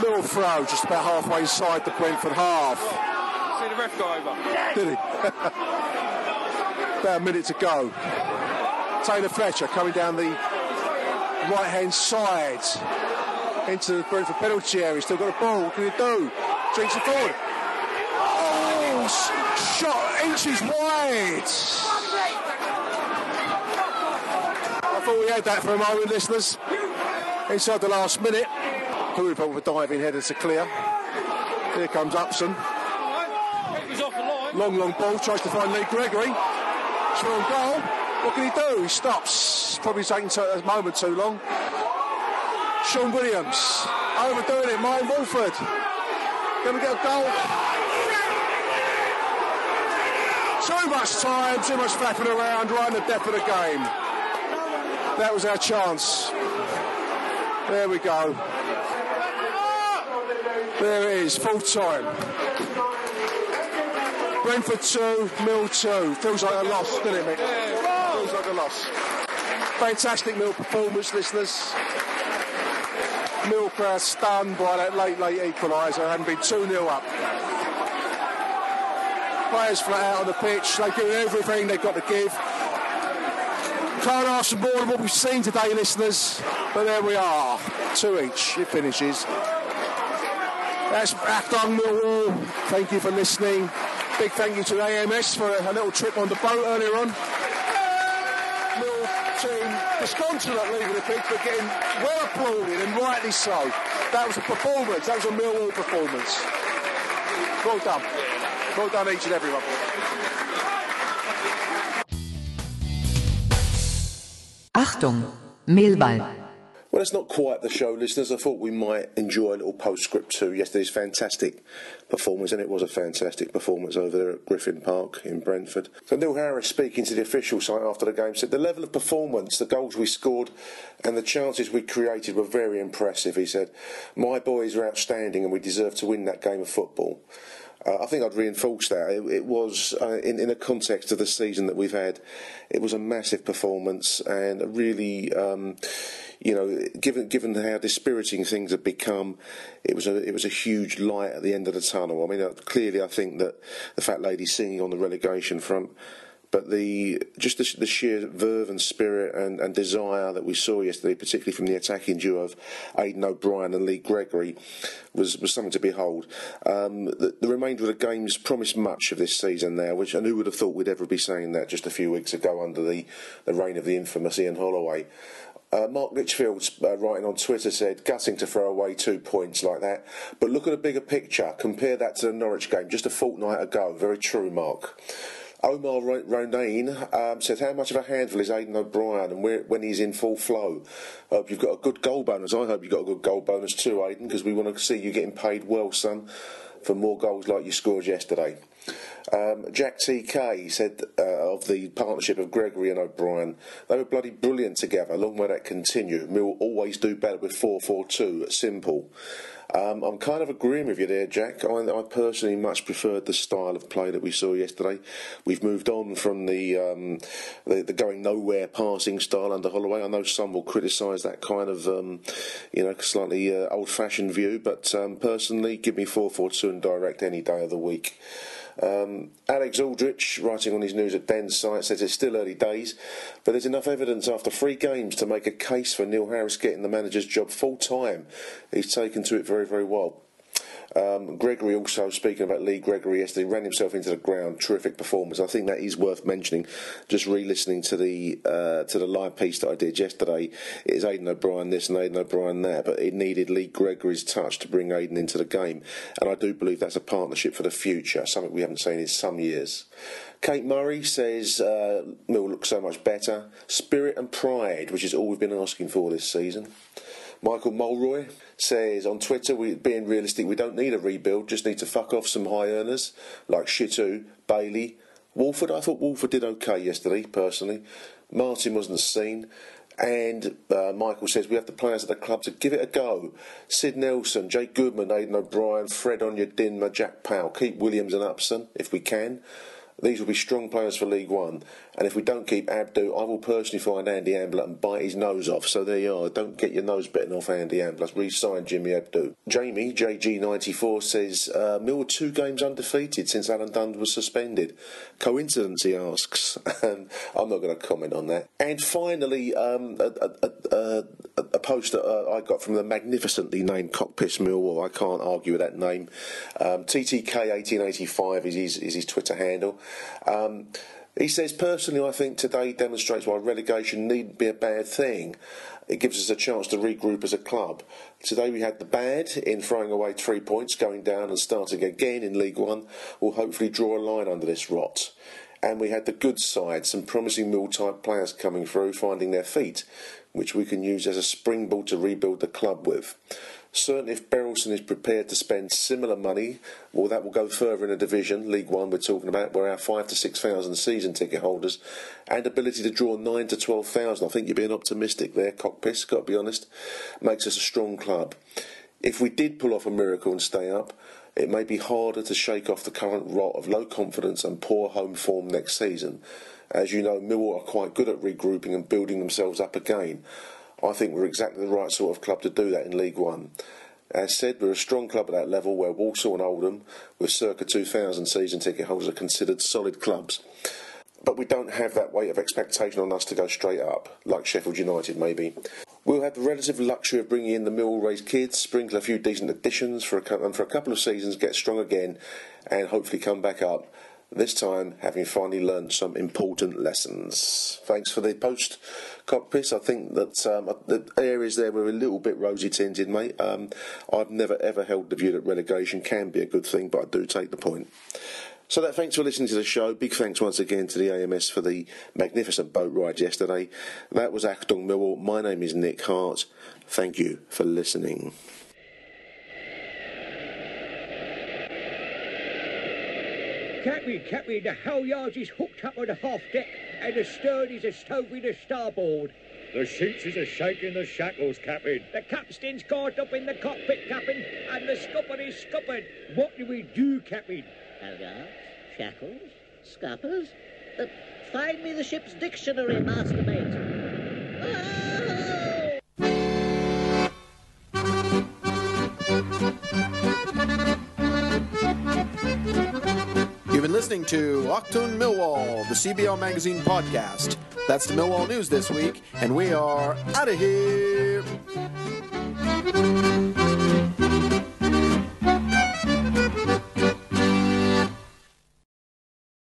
Little throw, just about halfway inside the Brentford half. See the ref go over. Did he? (laughs) about a minute to go. Taylor Fletcher coming down the right hand side into the Brentford penalty area. He's Still got a ball. What can he do? Drinks it forward. Oh, shot inches wide. I thought we had that for a moment, listeners. Inside the last minute. Thought with a diving header to clear? Here comes Upson. Long, long ball. Tries to find Lee Gregory. Strong goal. What can he do? He stops. Probably taking a moment too long. Shaun Williams. Overdoing it. Martyn Woolford. Can we get a goal? Too much time, too much flapping around, right in the depth of the game. That was our chance. There we go. There it is, full time. Brentford 2, Mill 2. Feels like a loss, doesn't it, Mick? Feels like a loss. Fantastic Mill performance, listeners. Mill stunned by that late, late equaliser, having been 2 0 up. Players flat out on the pitch, they've given everything they've got to give. Can't ask for more than what we've seen today, listeners, but there we are. Two each, it finishes. That's Achtung Millwall. Thank you for listening. Big thank you to AMS for a little trip on the boat earlier on. Team disconsolate leaving the pitch, but getting well applauded and rightly so. That was a performance. That was a Millwall performance. Well done. Well done, each and every one. Achtung, Mehlball. It's not quite the show, listeners. I thought we might enjoy a little postscript to yesterday's fantastic performance, and it was a fantastic performance over there at Griffin Park in Brentford. So Neil Harris, speaking to the official site after the game, said the level of performance, the goals we scored, and the chances we created were very impressive. He said, "My boys are outstanding, and we deserve to win that game of football." Uh, I think I'd reinforce that. It, it was, uh, in, in a context of the season that we've had, it was a massive performance and a really, um, you know, given given how dispiriting things have become, it was a it was a huge light at the end of the tunnel. I mean, uh, clearly, I think that the fat lady singing on the relegation front but the just the, the, sheer verve and spirit and, and, desire that we saw yesterday, particularly from the attacking duo of Aiden O'Brien and Lee Gregory, was, was something to behold. Um, the, the, remainder of the games promised much of this season now, which and who would have thought we'd ever be saying that just a few weeks ago under the, the reign of the infamous Ian Holloway. Uh, Mark Litchfield, uh, writing on Twitter, said, gutting to throw away two points like that. But look at a bigger picture. Compare that to the Norwich game just a fortnight ago. Very true, Mark. Omar Ronayne um, said, How much of a handful is Aiden O'Brien and where, when he's in full flow? Hope you've got a good goal bonus. I hope you've got a good goal bonus too, Aiden, because we want to see you getting paid well, son, for more goals like you scored yesterday. Um, Jack TK said uh, of the partnership of Gregory and O'Brien, they were bloody brilliant together. Long may that continue. We'll always do better with 4 4 2 simple. Um, I'm kind of agreeing with you there, Jack. I, I, personally much preferred the style of play that we saw yesterday. We've moved on from the um, the, the, going nowhere passing style under Holloway. I know some will criticise that kind of um, you know slightly uh, old-fashioned view, but um, personally, give me four four two and direct any day of the week. Um, Alex Aldrich, writing on his news at Ben's site, says it's still early days, but there's enough evidence after three games to make a case for Neil Harris getting the manager's job full time. He's taken to it very, very well. Um, Gregory also speaking about Lee Gregory yesterday ran himself into the ground. Terrific performance. I think that is worth mentioning. Just re-listening to the uh, to the live piece that I did yesterday, it is Aiden O'Brien this and Aiden O'Brien that, but it needed Lee Gregory's touch to bring Aiden into the game, and I do believe that's a partnership for the future. Something we haven't seen in some years. Kate Murray says uh, Mill looks so much better. Spirit and pride, which is all we've been asking for this season. Michael Mulroy says on Twitter, we, being realistic, we don't need a rebuild, just need to fuck off some high earners like Shittu, Bailey, Woolford. I thought Woolford did okay yesterday, personally. Martin wasn't seen. And uh, Michael says we have the players at the club to give it a go. Sid Nelson, Jake Goodman, Aiden O'Brien, Fred Onyedinma, Jack Powell, keep Williams and Upson if we can. These will be strong players for League One. And if we don't keep Abdou, I will personally find Andy Ambler and bite his nose off. So there you are. Don't get your nose bitten off Andy Ambler. Re-sign Jimmy Abdou. Jamie, JG94, says uh, Mill two games undefeated since Alan Dunn was suspended. Coincidence, he asks. and (laughs) I'm not going to comment on that. And finally, um, a, a, a, a, post that uh, I got from the magnificently named Cockpiss Millwall. I can't argue with that name. Um, TTK1885 is his, is his Twitter handle. Um, he says, personally, I think today demonstrates why relegation needn't be a bad thing. It gives us a chance to regroup as a club. Today we had the bad in throwing away three points, going down and starting again in League One. We'll hopefully draw a line under this rot. And we had the good side, some promising mill type players coming through, finding their feet, which we can use as a springboard to rebuild the club with. Certainly, if Berylson is prepared to spend similar money, well, that will go further in a division, League One, we're talking about, where our five to six thousand season ticket holders and ability to draw nine to twelve thousand. I think you're being optimistic there, Cockpiss, got to be honest, makes us a strong club. If we did pull off a miracle and stay up, it may be harder to shake off the current rot of low confidence and poor home form next season. As you know, Millwall are quite good at regrouping and building themselves up again. I think we're exactly the right sort of club to do that in League One. As said, we're a strong club at that level where Walsall and Oldham, with circa 2,000 season ticket holders, are considered solid clubs. But we don't have that weight of expectation on us to go straight up, like Sheffield United maybe. We'll have the relative luxury of bringing in the mill raised kids, sprinkle a few decent additions for a, and for a couple of seasons, get strong again, and hopefully come back up this time having finally learned some important lessons. Thanks for the post, Cockpiss. I think that um, the areas there were a little bit rosy tinted, mate. Um, I've never ever held the view that relegation can be a good thing, but I do take the point. So that thanks for listening to the show. Big thanks once again to the AMS for the magnificent boat ride yesterday. That was Achtung Millwall. My name is Nick Hart. Thank you for listening. Captain, Captain, the halyards is hooked up on the half deck and the stern is a stove with the starboard. The sheets is a shaking the shackles, Captain. The captain's caught up in the cockpit, Captain, and the scupper is scuppered. What do we do, Captain? Paragraphs, shackles, scuppers. Uh, find me the ship's dictionary, master mate. Listening to Achtung Millwall, the CBL Magazine podcast. That's the Millwall news this week, and we are out of here.